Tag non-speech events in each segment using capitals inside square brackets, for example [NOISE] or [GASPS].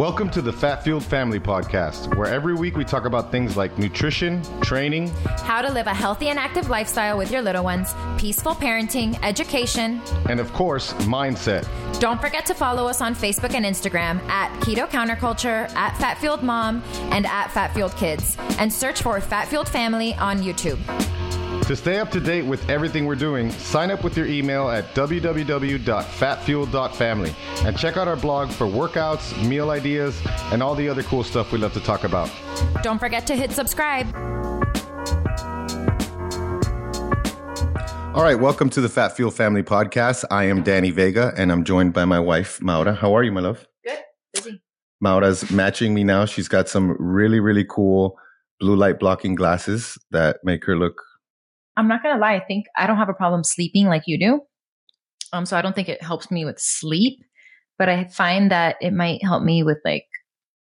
Welcome to the Fat Fueled Family Podcast, where every week we talk about things like nutrition, training, how to live a healthy and active lifestyle with your little ones, peaceful parenting, education, and of course, mindset. Don't forget to follow us on Facebook and Instagram at Keto Counterculture, at Fat Fueled Mom, and at Fat Fueled Kids, and search for Fat Fueled Family on YouTube. To stay up to date with everything we're doing, sign up with your email at www.fatfueled.family and check out our blog for workouts, meal ideas, and all the other cool stuff we love to talk about. Don't forget to hit subscribe. All right, welcome to the Fat Fueled Family Podcast. I am Danny Vega and I'm joined by my wife, Maura. How are you, my love? Good. Busy. Maura's matching me now. She's got some really, really cool blue light blocking glasses that make her look I'm not gonna lie. I think I don't have a problem sleeping like you do. Um, so I don't think it helps me with sleep, but I find that it might help me with like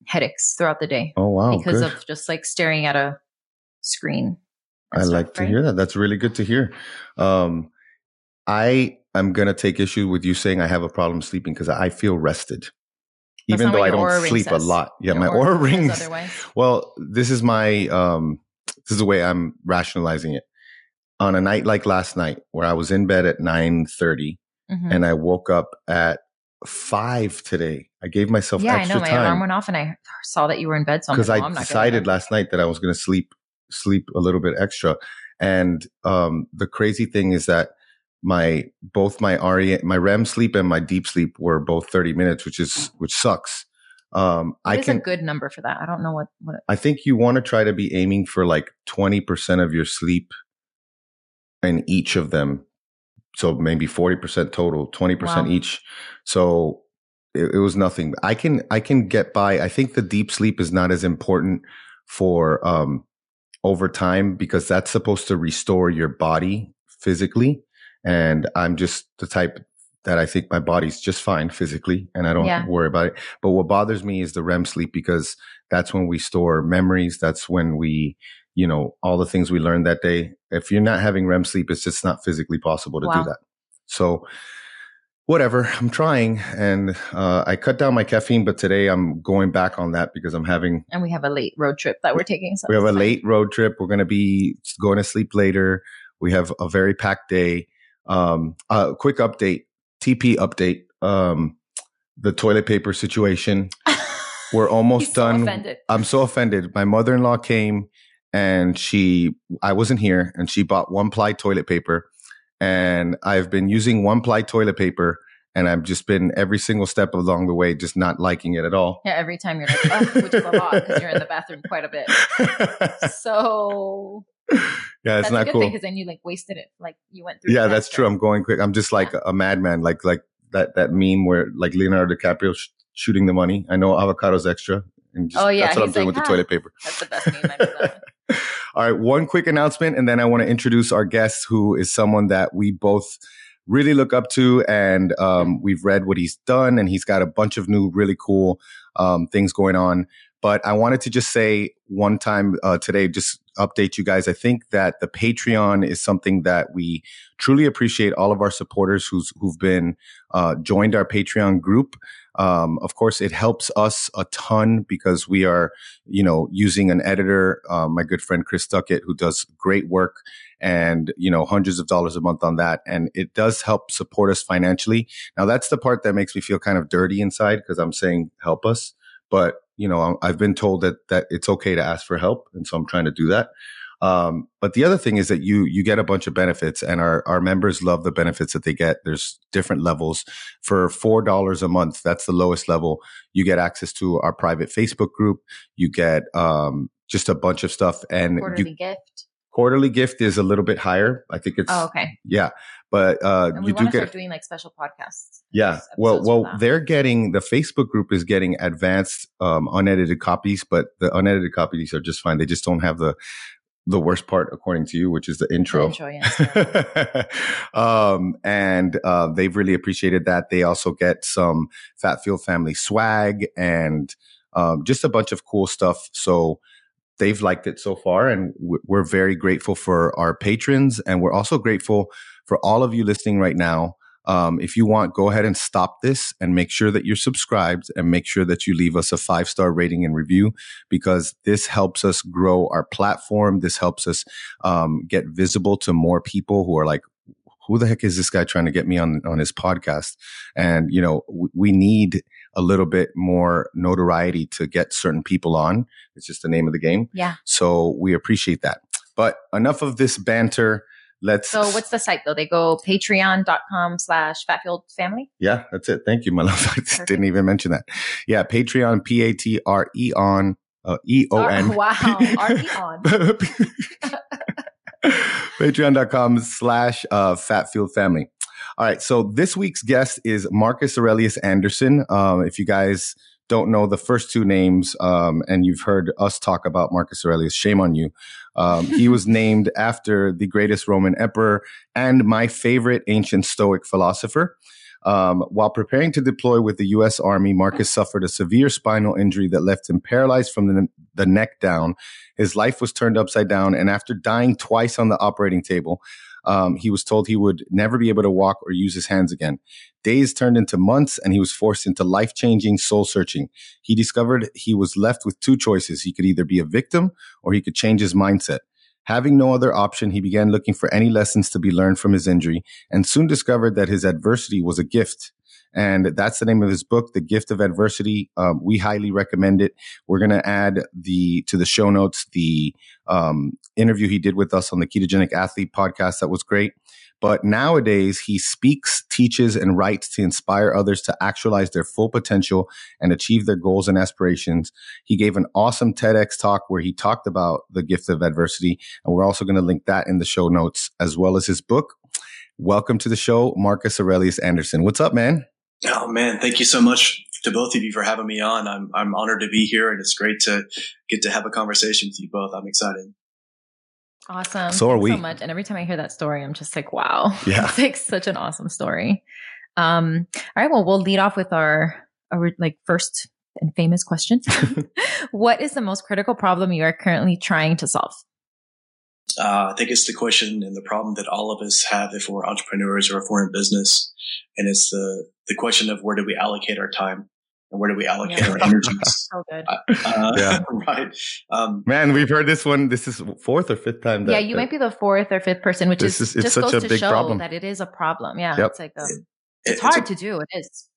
headaches throughout the day. Oh wow! Because good. of just like staring at a screen. I stuff, like to right? hear that. That's really good to hear. Um, I am gonna take issue with you saying I have a problem sleeping because I feel rested. That's even though I don't sleep a lot. Yeah, your my Oura rings. Well, this is my um, this is the way I'm rationalizing it on a night like last night where I was in bed at 9:30 mm-hmm. and I woke up at 5 today. I gave myself yeah, extra I know. My time. alarm went off and I saw that you were in bed. So because like, I decided last night that I was going to sleep sleep a little bit extra. And um, the crazy thing is that my both my RE my REM sleep and my deep sleep were both 30 minutes, which is which sucks. Um, what I is can, a good number for that? I don't know what, what. I think you want to try to be aiming for like 20% of your sleep in each of them. So maybe 40% total, 20% wow. each. So it, it, was nothing. I can, I can get by. I think the deep sleep is not as important for, um, over time because that's supposed to restore your body physically. And I'm just the type that I think my body's just fine physically and I don't yeah. worry about it. But what bothers me is the REM sleep because that's when we store memories. That's when we you know, all the things we learned that day. If you're not having REM sleep, it's just not physically possible to wow. do that. So whatever, I'm trying and uh, I cut down my caffeine, but today I'm going back on that because I'm having. And we have a late road trip that we're taking. So we have a late road trip. We're going to be going to sleep later. We have a very packed day. Um, uh, quick update, TP update. Um, the toilet paper situation. [LAUGHS] We're almost done. So I'm so offended. My mother-in-law came and she I wasn't here and she bought one ply toilet paper and I've been using one ply toilet paper and I've just been every single step along the way just not liking it at all. Yeah, every time you're like, oh, which is a lot because you're in the bathroom quite a bit. [LAUGHS] So yeah, it's not cool because then you like wasted it, like you went through. Yeah, that's true. I'm going quick. I'm just like yeah. a madman, like like that that meme where like Leonardo DiCaprio sh- shooting the money. I know avocados extra, and just, oh yeah, that's what I'm doing like, with ah, the toilet paper. That's the best meme. [LAUGHS] All right, one quick announcement, and then I want to introduce our guest, who is someone that we both really look up to, and um, we've read what he's done, and he's got a bunch of new, really cool um, things going on. But I wanted to just say one time uh, today, just update you guys. I think that the Patreon is something that we truly appreciate all of our supporters who's who've been uh, joined our Patreon group. Um, of course, it helps us a ton because we are, you know, using an editor, uh, my good friend Chris Duckett, who does great work and, you know, hundreds of dollars a month on that. And it does help support us financially. Now, that's the part that makes me feel kind of dirty inside because I'm saying help us. But, you know, I've been told that, that it's okay to ask for help. And so I'm trying to do that. Um, but the other thing is that you you get a bunch of benefits, and our our members love the benefits that they get. There's different levels. For four dollars a month, that's the lowest level. You get access to our private Facebook group. You get um, just a bunch of stuff, and quarterly you, gift. Quarterly gift is a little bit higher. I think it's oh, okay. Yeah, but uh, you do get doing like special podcasts. Yeah, well, well, they're getting the Facebook group is getting advanced um, unedited copies, but the unedited copies are just fine. They just don't have the the worst part, according to you, which is the intro. The intro yes. [LAUGHS] um, and uh, they've really appreciated that. They also get some Fat Fueled Family swag and um, just a bunch of cool stuff. So they've liked it so far, and we're very grateful for our patrons, and we're also grateful for all of you listening right now. Um, if you want, go ahead and stop this and make sure that you're subscribed and make sure that you leave us a five star rating and review because this helps us grow our platform. This helps us um, get visible to more people who are like, who the heck is this guy trying to get me on on his podcast? And you know, w- we need a little bit more notoriety to get certain people on. It's just the name of the game. Yeah. So we appreciate that. But enough of this banter. Let's. So what's the site though? They go patreon.com slash fatfueled family. Yeah, that's it. Thank you, my love. [LAUGHS] I just didn't even mention that. Yeah, Patreon, P A T R E on, uh, E O N. Wow. R E on. [LAUGHS] Patreon.com slash uh, Fatfueled Family. All right. So this week's guest is Marcus Aurelius Anderson. Um, if you guys don't know the first two names, um, and you've heard us talk about Marcus Aurelius, shame on you. Um, he was [LAUGHS] named after the greatest Roman emperor and my favorite ancient Stoic philosopher. Um, while preparing to deploy with the U.S. Army, Marcus suffered a severe spinal injury that left him paralyzed from the, the neck down. His life was turned upside down, and after dying twice on the operating table, um, he was told he would never be able to walk or use his hands again. Days turned into months, and he was forced into life changing soul searching. He discovered he was left with two choices. He could either be a victim or he could change his mindset. Having no other option, he began looking for any lessons to be learned from his injury and soon discovered that his adversity was a gift. And that's the name of his book, The Gift of Adversity. Um, we highly recommend it. We're going to add the, to the show notes, the, um, interview he did with us on the Ketogenic Athlete podcast. That was great. But nowadays he speaks, teaches, and writes to inspire others to actualize their full potential and achieve their goals and aspirations. He gave an awesome TEDx talk where he talked about the gift of adversity. And we're also going to link that in the show notes as well as his book. Welcome to the show, Marcus Aurelius Anderson. What's up, man? Oh man, thank you so much to both of you for having me on. I'm I'm honored to be here, and it's great to get to have a conversation with you both. I'm excited. Awesome. So are Thanks we. So much. And every time I hear that story, I'm just like, wow. [LAUGHS] Yeah. it's like such an awesome story. Um, all right. Well, we'll lead off with our, our like first and famous question. [LAUGHS] [LAUGHS] what is the most critical problem you are currently trying to solve? Uh, I think it's the question and the problem that all of us have if we're entrepreneurs or if we're in business, and it's the the question of where do we allocate our time and where do we allocate Yeah. our energies? [LAUGHS] So good. Uh, Yeah. [LAUGHS] right. Um, Man, we've heard this one. This is fourth or fifth time. That, yeah, you might be the fourth or fifth person, which is, is- just such goes a to big show problem. that it is a problem. Yeah, Yep. it's like um, it- it's a- hard to do. It is.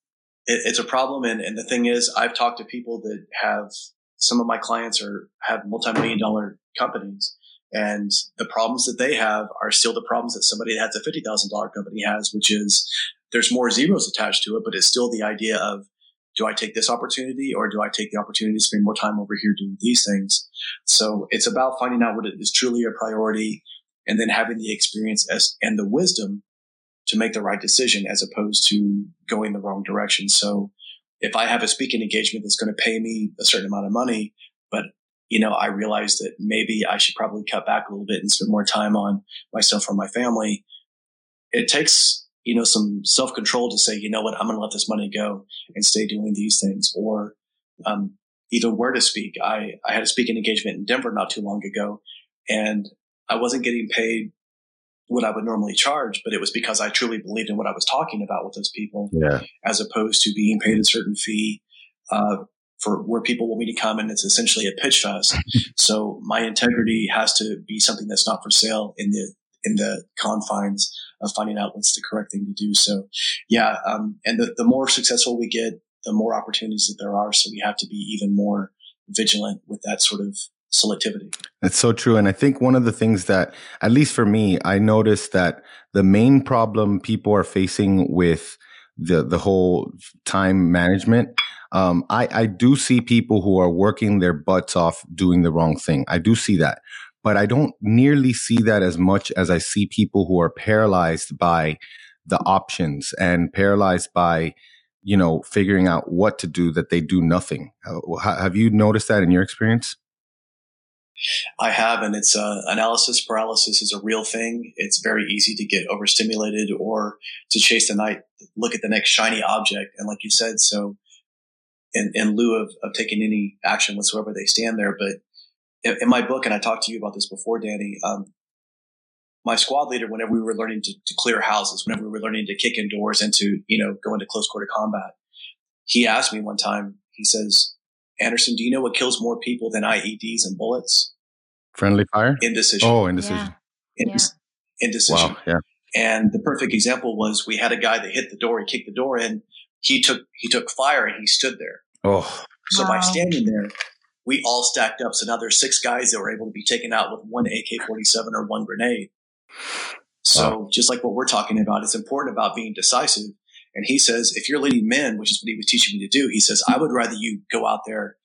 it, it's a problem. And, and the thing is, I've talked to people that have some of my clients are have multi-million dollar companies and the problems that they have are still the problems that somebody that has a $50,000 company has, which is there's more zeros attached to it, but it's still the idea of, do I take this opportunity or do I take the opportunity to spend more time over here doing these things? So it's about finding out what is truly a priority and then having the experience as, and the wisdom to make the right decision as opposed to going the wrong direction. So if I have a speaking engagement that's going to pay me a certain amount of money, but you know, I realized that maybe I should probably cut back a little bit and spend more time on myself or my family. It takes, you know, some self control to say, you know what, I'm going to let this money go and stay doing these things or, um, even where to speak. I, I had a speaking engagement in Denver not too long ago and I wasn't getting paid what I would normally charge, but it was because I truly believed in what I was talking about with those people Yeah. as opposed to being paid a certain fee uh, for where people want me to come and it's essentially a pitch fest. [LAUGHS] so my integrity has to be something that's not for sale in the in the confines of finding out what's the correct thing to do. So yeah, um, and the, the more successful we get, the more opportunities that there are. So we have to be even more vigilant with that sort of selectivity. It's so true. And I think one of the things that, at least for me, I noticed that the main problem people are facing with the, the whole time management. Um, I, I do see people who are working their butts off doing the wrong thing. I do see that, but I don't nearly see that as much as I see people who are paralyzed by the options and paralyzed by, you know, figuring out what to do that they do nothing. Uh, Have you noticed that in your experience? I have, and it's uh, analysis paralysis is a real thing. It's very easy to get overstimulated or to chase the night, look at the next shiny object, and like you said, so in, in lieu of, of taking any action whatsoever, they stand there. But in, in my book, and I talked to you about this before, Danny, um, my squad leader, whenever we were learning to, to clear houses, whenever we were learning to kick in doors and to, you know, go into close quarter combat, he asked me one time, he says, Anderson, do you know what kills more people than IEDs and bullets? Friendly fire? Indecision. Oh, indecision. Yeah. Indec- yeah. Indecision. Wow. Yeah. And the perfect example was we had a guy that hit the door, he kicked the door in, he took, he took fire and he stood there. Oh. So wow. by standing there, we all stacked up. So now there's six guys that were able to be taken out with one AK-47 or one grenade. So wow. just like what we're talking about, it's important about being decisive. And he says, if you're leading men, which is what he was teaching me to do, he says, I would rather you go out there,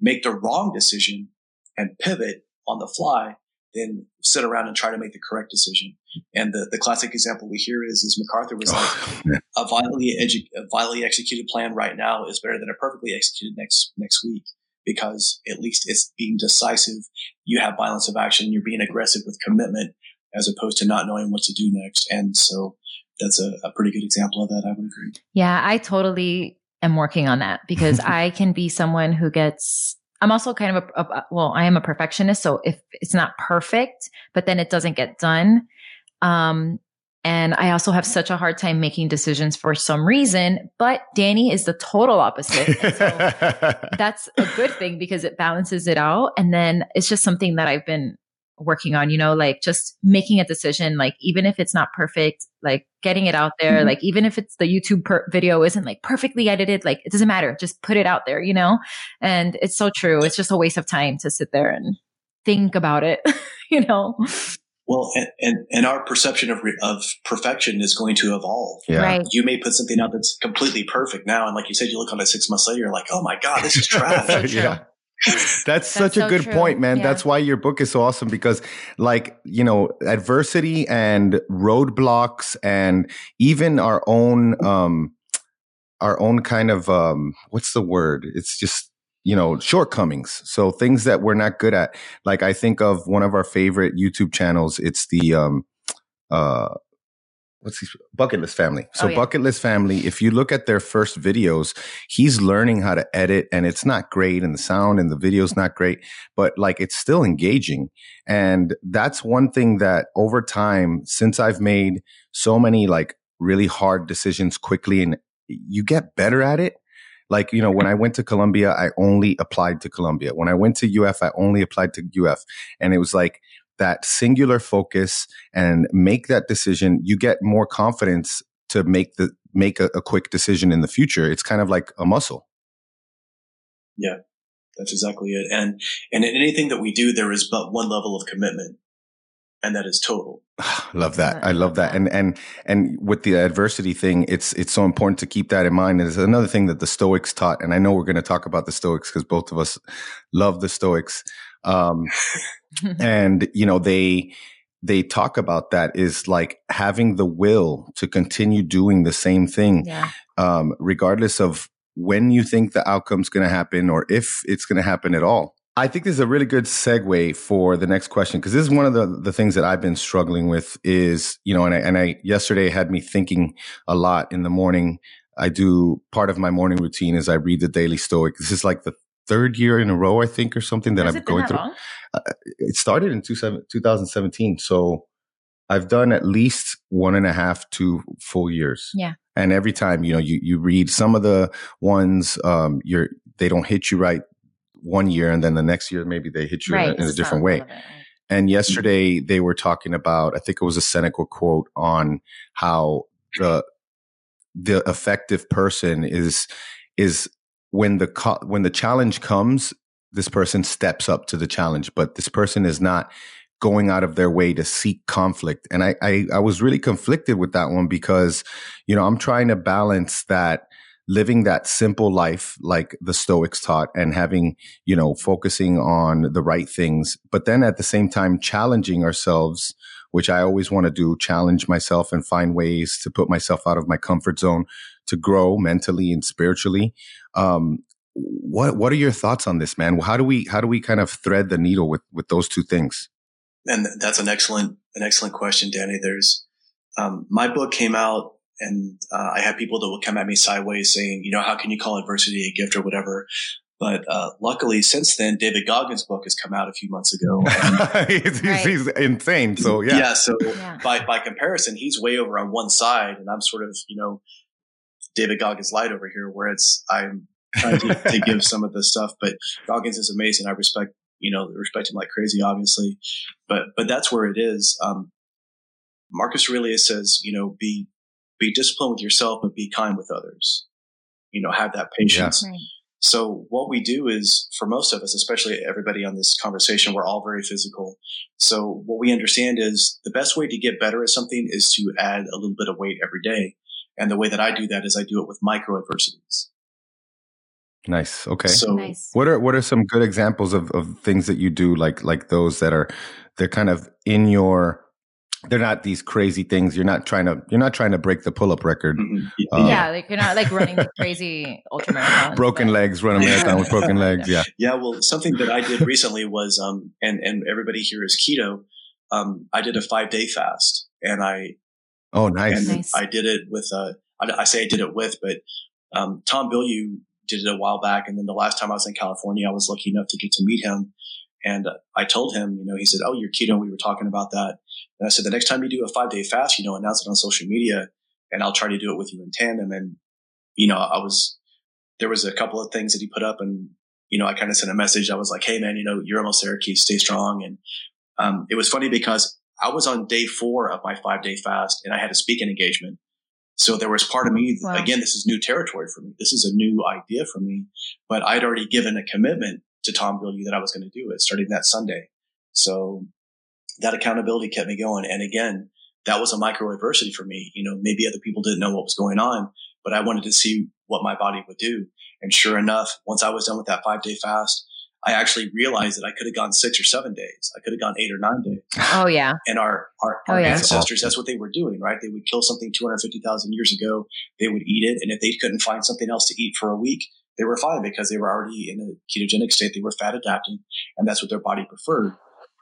make the wrong decision and pivot on the fly than sit around and try to make the correct decision. And the, the classic example we hear is, is MacArthur was like, oh, a violently, edu- a violently executed plan right now is better than a perfectly executed next, next week because at least it's being decisive. You have violence of action. You're being aggressive with commitment as opposed to not knowing what to do next. And so that's a, a pretty good example of that. I would agree. Yeah, I totally am working on that because [LAUGHS] I can be someone who gets I'm also kind of a, a, well, I am a perfectionist. So if it's not perfect, but then it doesn't get done, um, and I also have such a hard time making decisions for some reason. But Danny is the total opposite. So [LAUGHS] that's a good thing because it balances it out. And then it's just something that I've been working on, you know, like just making a decision, like even if it's not perfect, like getting it out there, mm-hmm. like even if it's the YouTube per- video isn't like perfectly edited, like it doesn't matter. Just put it out there, you know? And it's so true. It's just a waste of time to sit there and think about it, [LAUGHS] you know? Well, and, and, and, our perception of, re- of perfection is going to evolve. Yeah. Right. You may put something out that's completely perfect now. And like you said, you look on it six months later, you're like, oh my God, this is [LAUGHS] trash. yeah. [LAUGHS] That's, That's such so a good true. point, man. Yeah. That's why your book is so awesome because like, you know, adversity and roadblocks and even our own, um, our own kind of, um, what's the word? It's just, you know, shortcomings. So things that we're not good at. Like I think of one of our favorite YouTube channels. It's the, um, uh, what's his bucket list family. So oh, yeah. bucket list family if you look at their first videos he's learning how to edit and it's not great and the sound and the video's not great but like it's still engaging. And that's one thing that over time since i've made so many like really hard decisions quickly and you get better at it. Like you know when i went to columbia i only applied to columbia. When i went to uf i only applied to uf and it was like that singular focus and make that decision, you get more confidence to make the make a, a quick decision in the future. It's kind of like a muscle. Yeah, that's exactly it. And and in anything that we do, there is but one level of commitment, and that is total. [SIGHS] love that. I love that. And and and with the adversity thing, it's it's so important to keep that in mind. And it's another thing that the Stoics taught. And I know we're going to talk about the Stoics because both of us love the Stoics. Um, and, you know, they, they talk about that is like having the will to continue doing the same thing, yeah. um, regardless of when you think the outcome's going to happen or if it's going to happen at all. I think this is a really good segue for the next question because this is one of the, the things that I've been struggling with is, you know, and I, and I yesterday had me thinking a lot in the morning. I do part of my morning routine is I read the Daily Stoic. This is like the third year in a row, I think, or something that Has I'm going through. Uh, it started in two, 2017. So I've done at least one and a half, two full years. Yeah. And every time, you know, you, you read some of the ones, um, you're, they don't hit you right one year. And then the next year, maybe they hit you right. in, a, in a different way. And yesterday they were talking about, I think it was a Seneca quote on how the, the effective person is, is when the co- when the challenge comes, this person steps up to the challenge, but this person is not going out of their way to seek conflict. And I, I, I was really conflicted with that one because, you know, I'm trying to balance that living that simple life like the Stoics taught and having, you know, focusing on the right things, but then at the same time challenging ourselves, which I always want to do, challenge myself and find ways to put myself out of my comfort zone to grow mentally and spiritually. Um, what what are your thoughts on this, man? How do we how do we kind of thread the needle with with those two things? And that's an excellent an excellent question, Danny. There's um, my book came out, and uh, I had people that would come at me sideways saying, you know, how can you call adversity a gift or whatever? But uh, luckily, since then, David Goggins' book has come out a few months ago. [LAUGHS] he's, right. he's, insane. So yeah, yeah. So yeah. by by comparison, he's way over on one side, and I'm sort of you know David Goggins light over here, where it's I'm trying to, to [LAUGHS] give some of the stuff. But Goggins is amazing. I respect you know respect him like crazy, obviously. But but that's where it is. Um, Marcus Aurelius says, you know, be be disciplined with yourself, but be kind with others. You know, have that patience. Yeah. Right. So what we do is for most of us, especially everybody on this conversation, we're all very physical. So what we understand is the best way to get better at something is to add a little bit of weight every day. And the way that I do that is I do it with micro adversities. Nice. Okay. So nice. what are what are some good examples of, of things that you do like like those that are they're kind of in your they're not these crazy things. You're not trying to you're not trying to break the pull up record. Mm-hmm. Uh, yeah, like you're not like running [LAUGHS] crazy ultra marathons. Broken but. legs, run a marathon with broken legs. Yeah. [LAUGHS] Yeah. Well, something that I did recently was um and and everybody here is keto. Um, I did a five day fast, and I oh nice. nice. I did it with uh I, I, say I did it with, but um, Tom Bilyeu did it a while back, and then the last time I was in California, I was lucky enough to get to meet him. And I told him, you know, he said, "Oh, you're keto." We were talking about that, and I said, "The next time you do a five day fast, you know, announce it on social media, and I'll try to do it with you in tandem." And you know, I was there was a couple of things that he put up, and you know, I kind of sent a message. I was like, "Hey, man, you know, you're almost there. Keith, stay strong." And um, it was funny because I was on day four of my five day fast, and I had a speaking engagement. So there was part of me, wow. again, this is new territory for me. This is a new idea for me, but I'd already given a commitment to Tom Bilyeu that I was going to do it starting that Sunday. So that accountability kept me going. And again, that was a micro adversity for me. You know, maybe other people didn't know what was going on, but I wanted to see what my body would do. And sure enough, once I was done with that five day fast, I actually realized that I could have gone six or seven days. I could have gone eight or nine days. Oh yeah. And our our, our oh, yeah. ancestors, that's what they were doing, right? They would kill something 250,000 years ago. They would eat it. And if they couldn't find something else to eat for a week, they were fine because they were already in a ketogenic state. They were fat adapted, and that's what their body preferred.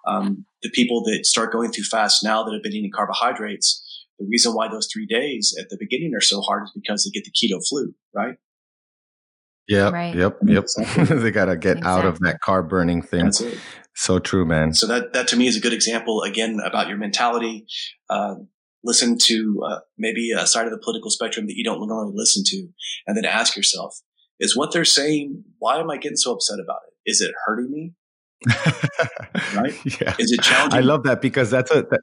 Um, the people that start going too fast now that have been eating carbohydrates, the reason why those three days at the beginning are so hard is because they get the keto flu, right? Yeah, right. yep, [LAUGHS] yep. [LAUGHS] they got to get exactly. out of that car burning thing. So true, man. So that that to me is a good example again about your mentality. Uh, listen to uh, maybe a side of the political spectrum that you don't normally listen to, and then ask yourself: is what they're saying, why am I getting so upset about it? Is it hurting me? [LAUGHS] right? Yeah. Is it challenging? I love that because that's a. That,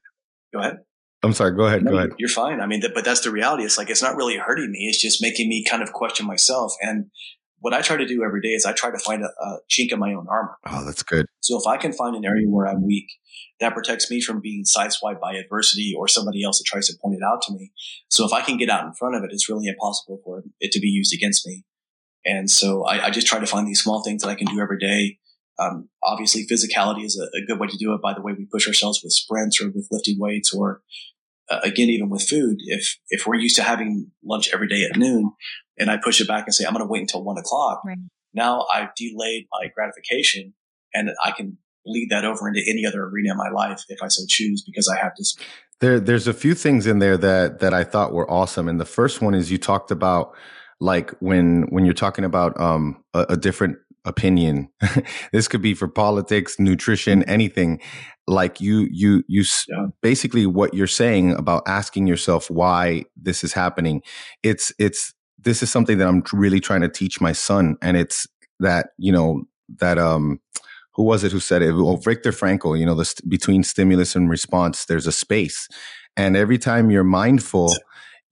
go ahead. I'm sorry. Go ahead. No, go ahead. You're fine. I mean, but that's the reality. It's like it's not really hurting me. It's just making me kind of question myself. And what I try to do every day is I try to find a, a chink in my own armor. Oh, that's good. So if I can find an area where I'm weak, that protects me from being sideswiped by adversity or somebody else that tries to point it out to me. So if I can get out in front of it, it's really impossible for it to be used against me. And so I, I, just try to find these small things that I can do every day. Um, obviously, physicality is a, a, good way to do it by the way we push ourselves with sprints or with lifting weights, or uh, again, even with food. If if we're used to having lunch every day at noon, and I push it back and say I'm going to wait until one o'clock, right. now I've delayed my gratification, and I can bleed that over into any other arena in my life if I so choose because I have to. There, there's a few things in there that that I thought were awesome, and the first one is you talked about like when when you're talking about um a, a different opinion. [LAUGHS] This could be for politics nutrition anything. Like you you you yeah. basically what you're saying about asking yourself why this is happening it's it's this is something that i'm really trying to teach my son and it's that you know that um who was it who said it? Well Viktor Frankl you know the st- between stimulus and response there's a space. And every time you're mindful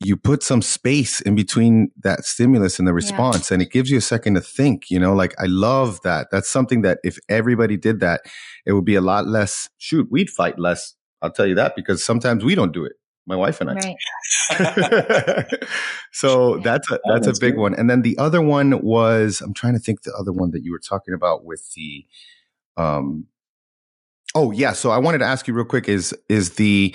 you put some space in between that stimulus and the response yeah. and it gives you a second to think you know like i love that that's something that if everybody did that it would be a lot less shoot we'd fight less i'll tell you that because sometimes we don't do it my wife and i right. [LAUGHS] so that's a that's, that's a big great. one and then the other one was i'm trying to think the other one that you were talking about with the um oh yeah so i wanted to ask you real quick is is the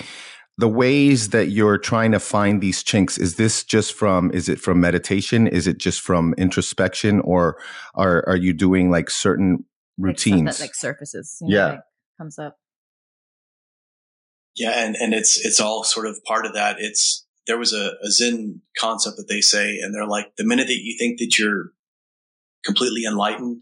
the ways that you're trying to find these chinks is this just from is it from meditation? Is it just from introspection? Or are are you doing like certain routines like that like surfaces you know, yeah. comes up. Yeah and and it's it's all sort of part of that. It's there was a, a zen concept that they say and they're like the minute that you think that you're completely enlightened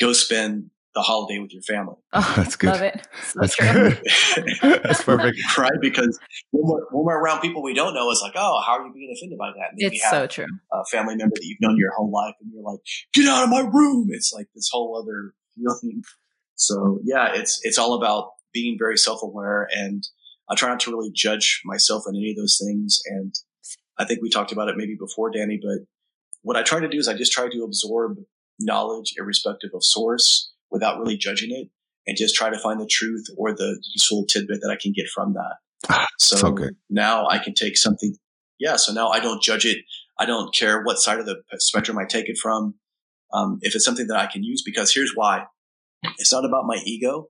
go spend the holiday with your family. Oh, [LAUGHS] That's good. Love it. So That's true. good. That's perfect. right? Because when we're, when we're around people we don't know, it's like, oh, how are you being offended by that? And It's have so true. a family member that you've known your whole life, and you're like, get out of my room. It's like this whole other feeling. So yeah, it's it's all about being very self aware, and I try not to really judge myself in any of those things. And I think we talked about it maybe before, Danny, but what I try to do is I just try to absorb knowledge irrespective of source without really judging it and just try to find the truth or the useful tidbit that I can get from that. So, so good. now I can take something. Yeah. So now I don't judge it. I don't care what side of the spectrum I take it from. Um, if it's something that I can use, because here's why it's not about my ego.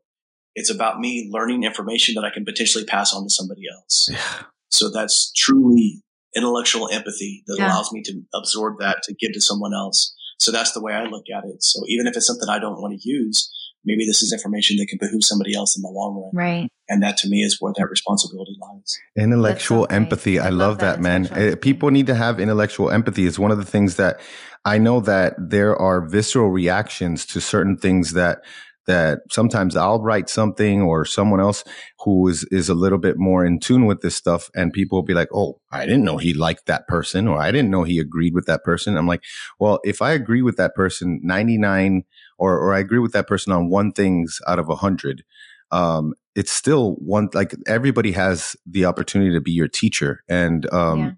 It's about me learning information that I can potentially pass on to somebody else. Yeah. So that's truly intellectual empathy that Yeah. allows me to absorb that to give to someone else. So that's the way I look at it. So even if it's something I don't want to use, maybe this is information that can behoove somebody else in the long run. Right. And that to me is where that responsibility lies. Intellectual great. empathy. I, I love, love that, that, man. Uh. People need to have intellectual empathy. It's one of the things that I know that there are visceral reactions to certain things that that sometimes I'll write something or someone else who is is a little bit more in tune with this stuff and people will be like, "Oh, I didn't know he liked that person or I didn't know he agreed with that person." I'm like, "Well, if I agree with that person 99 or or I agree with that person on one things out of a 100, um, it's still one like everybody has the opportunity to be your teacher and um Yeah.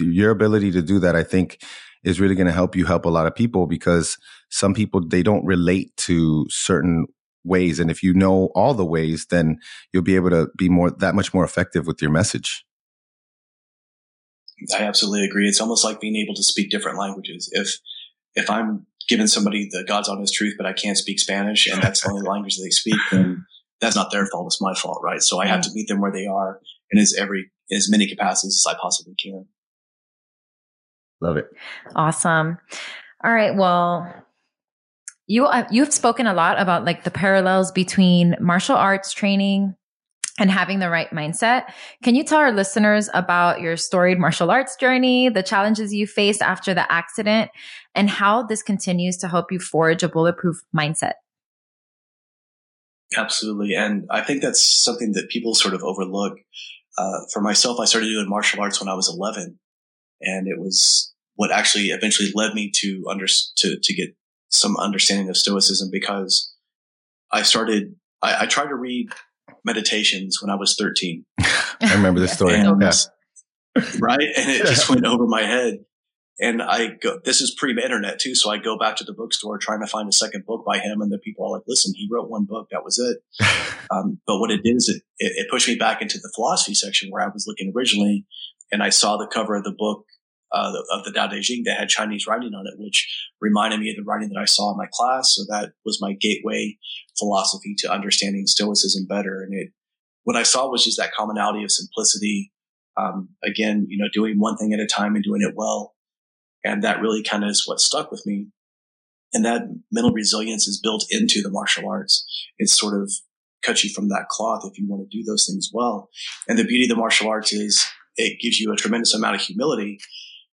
your ability to do that i think is really going to help you help a lot of people because some people they don't relate to certain ways and if you know all the ways then you'll be able to be more that much more effective with your message I absolutely agree. It's almost like being able to speak different languages. If if I'm giving somebody the God's honest truth, but I can't speak Spanish and that's the only [LAUGHS] language that they speak, then that's not their fault. It's my fault, right? So I have to meet them where they are in as every in as many capacities as I possibly can. Love it Awesome. All right. Well, you uh, you've spoken a lot about like the parallels between martial arts training and having the right mindset. Can you tell our listeners about your storied martial arts journey, the challenges you faced after the accident, and how this continues to help you forge a bulletproof mindset? Absolutely. And I think that's something that people sort of overlook. Uh, for myself, I started doing martial arts when I was 11 and it was what actually eventually led me to under, to, to get some understanding of stoicism because I started, I, I tried to read meditations when I was 13. [LAUGHS] i remember this story And, yeah. right. And it just went over my head. And I go, this is pre internet too. So I go back to the bookstore trying to find a second book by him. And the people are like, listen, he wrote one book. That was it. [LAUGHS] Um, but what it did is it, it, it pushed me back into the philosophy section where I was looking originally. And I saw the cover of the book, uh, of the Tao Te Ching that had Chinese writing on it, which reminded me of the writing that I saw in my class. So that was my gateway philosophy to understanding Stoicism better. And it, what I saw was just that commonality of simplicity. Um, again, you know, doing one thing at a time and doing it well. And that really kind of is what stuck with me. And that mental resilience is built into the martial arts. It's sort of cut you from that cloth if you want to do those things well. And the beauty of the martial arts is it gives you a tremendous amount of humility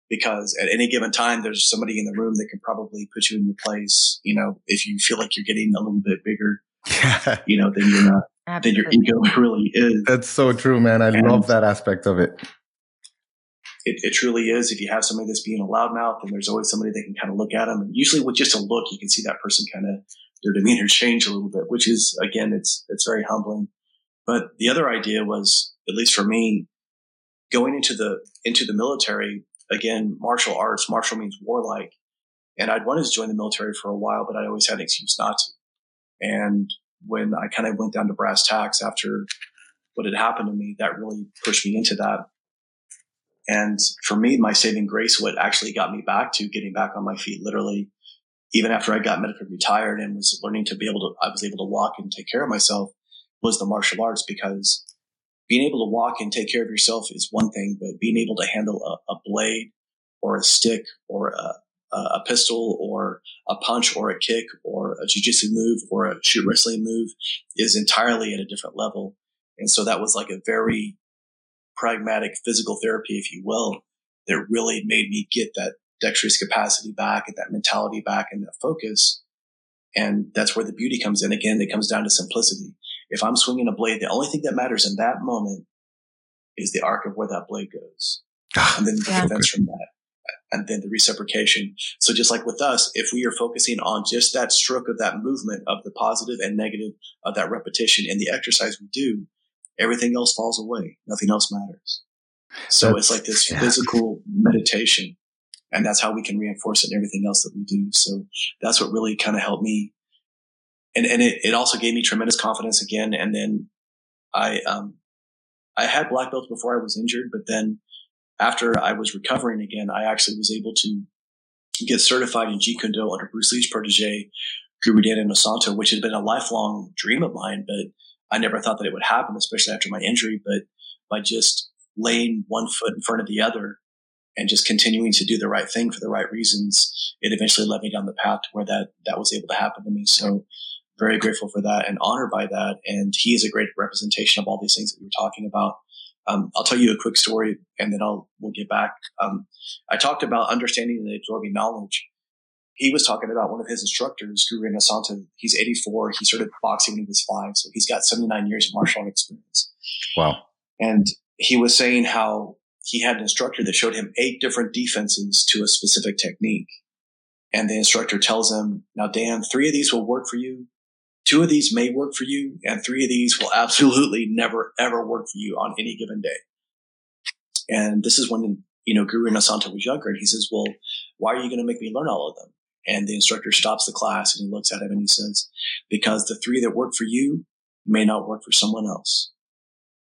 because at any given time, there's somebody in the room that can probably put you in your place. You know, if you feel like you're getting a little bit bigger, yeah you know, then you're not, then your ego [LAUGHS] really is. that's so true man i And- love that aspect of it It, it truly is. If you have somebody that's being a loudmouth, then there's always somebody that can kind of look at them. And usually with just a look, you can see that person kind of, their demeanor [LAUGHS] change a little bit, which is, again, it's, it's very humbling. But the other idea was, at least for me, going into the, into the military, again, martial arts, martial means warlike. And I'd wanted to join the military for a while, but I always had an excuse not to. And when I kind of went down to brass tacks after what had happened to me, that really pushed me into that. And for me, my saving grace, what actually got me back to getting back on my feet, literally, even after I got medically retired and was learning to be able to, I was able to walk and take care of myself was the martial arts because being able to walk and take care of yourself is one thing, but being able to handle a, a blade or a stick or a, a pistol or a punch or a kick or a jujitsu move or a shoot wrestling move is entirely at a different level. And so that was like a very pragmatic physical therapy, if you will, that really made me get that dexterous capacity back and that mentality back and that focus. And that's where the beauty comes in. Again, it comes down to simplicity. If I'm swinging a blade, the only thing that matters in that moment is the arc of where that blade goes. Ah, and then the yeah. defense from that. And then the reciprocation. So just like with us, if we are focusing on just that stroke of that movement of the positive and negative of that repetition in the exercise we do, everything else falls away. Nothing else matters. So that's, it's like this yeah. physical meditation. And that's how we can reinforce it in everything else that we do. So that's what really kind of helped me. And, and it, it also gave me tremendous confidence again. And then I, um, I had black belts before I was injured, but then after I was recovering again, I actually was able to get certified in Jeet Kune Do under Bruce Lee's protege, Guru Dan Inosanto, which had been a lifelong dream of mine, but I never thought that it would happen, especially after my injury. But by just laying one foot in front of the other and just continuing to do the right thing for the right reasons, it eventually led me down the path to where that, that was able to happen to me. So very grateful for that and honored by that. And he is a great representation of all these things that we were talking about. Um, I'll tell you a quick story and then I'll, we'll get back. Um, I talked about understanding and absorbing knowledge. He was talking about one of his instructors, Guru Inosanto. He's 84. He started boxing when he was five. So he's got 79 years of martial art experience. Wow. And he was saying how he had an instructor that showed him eight different defenses to a specific technique. And the instructor tells him, now, Dan, three of these will work for you. Two of these may work for you and three of these will absolutely never ever work for you on any given day. And this is when, you know, Guru Inosanto was younger and he says, well, why are you going to make me learn all of them? And the instructor stops the class and he looks at him and he says, because the three that work for you may not work for someone else.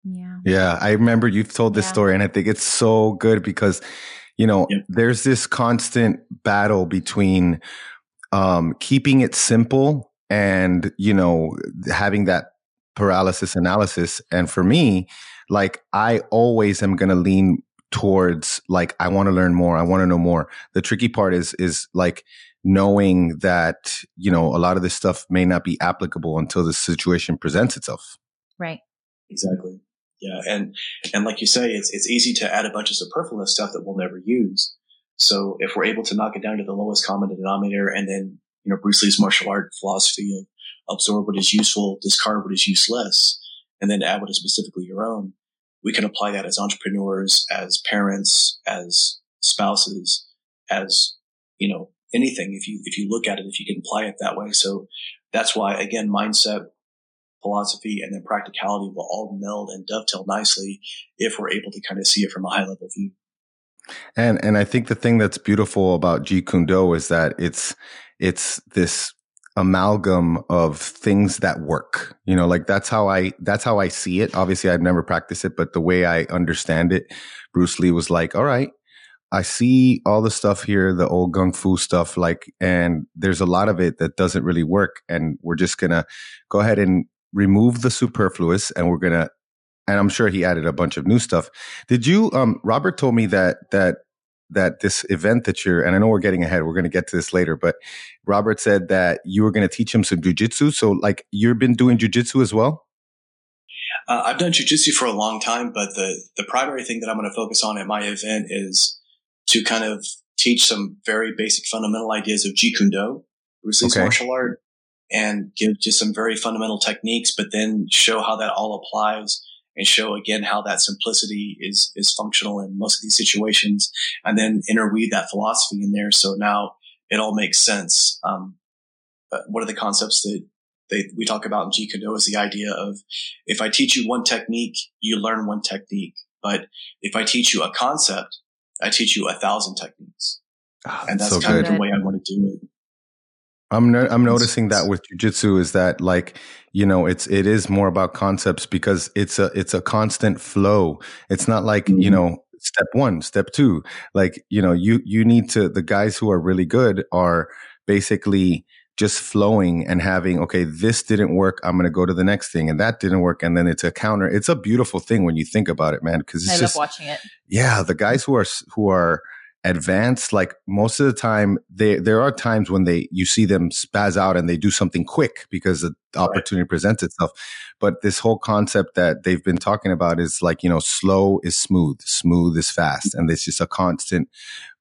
Yeah. Yeah. I remember you've told this yeah. story and I think it's so good because, you know, yeah. there's this constant battle between, um, keeping it simple and, you know, having that paralysis analysis. And for me, like I always am going to lean towards like, I want to learn more. I want to know more. The tricky part is, is like, knowing that, you know, a lot of this stuff may not be applicable until the situation presents itself. Right. Exactly. Yeah, and and like you say, it's it's easy to add a bunch of superfluous stuff that we'll never use. So if we're able to knock it down to the lowest common denominator, and then you know Bruce Lee's martial art philosophy of absorb what is useful, discard what is useless, and then add what is specifically your own, we can apply that as entrepreneurs, as parents, as spouses, as you know anything. If you if you look at it, if you can apply it that way, so that's why again mindset philosophy and then practicality will all meld and dovetail nicely if we're able to kind of see it from a high level view. And and I think the thing that's beautiful about Jeet Kune Do is that it's it's this amalgam of things that work. You know, like that's how I that's how I see it. Obviously I've never practiced it, but the way I understand it, Bruce Lee was like, "All right, I see all the stuff here, the old gung fu stuff, like, and there's a lot of it that doesn't really work. And we're just going to go ahead and remove the superfluous and we're going to and I'm sure he added a bunch of new stuff. Did you um Robert told me that that that this event that you're and I know we're getting ahead, we're going to get to this later, but Robert said that you were going to teach him some jujitsu. So like you've been doing jujitsu as well? Uh, I've done jujitsu for a long time, but the the primary thing that I'm going to focus on at my event is to kind of teach some very basic fundamental ideas of Jeet Kune Do, Bruce Lee's okay. martial art, and give just some very fundamental techniques, but then show how that all applies and show again how that simplicity is, is functional in most of these situations and then interweave that philosophy in there. So now it all makes sense. Um, one of the concepts that they, we talk about in Do is the idea of if I teach you one technique, you learn one technique. But if I teach you a concept, I teach you a thousand techniques. Oh, and that's so kind good. of the way I want to do it. I'm no, I'm noticing that with jujitsu is that like you know it's it is more about concepts because it's a it's a constant flow. It's not like mm-hmm. you know step one, step two. Like you know you you need to the guys who are really good are basically just flowing and having okay this didn't work i'm going to go to the next thing and that didn't work and then it's a counter it's a beautiful thing when you think about it man because it's I just watching it yeah the guys who are who are advanced like most of the time they there are times when they you see them spaz out and they do something quick because the opportunity right. presents itself but this whole concept that they've been talking about is like you know slow is smooth smooth is fast and it's just a constant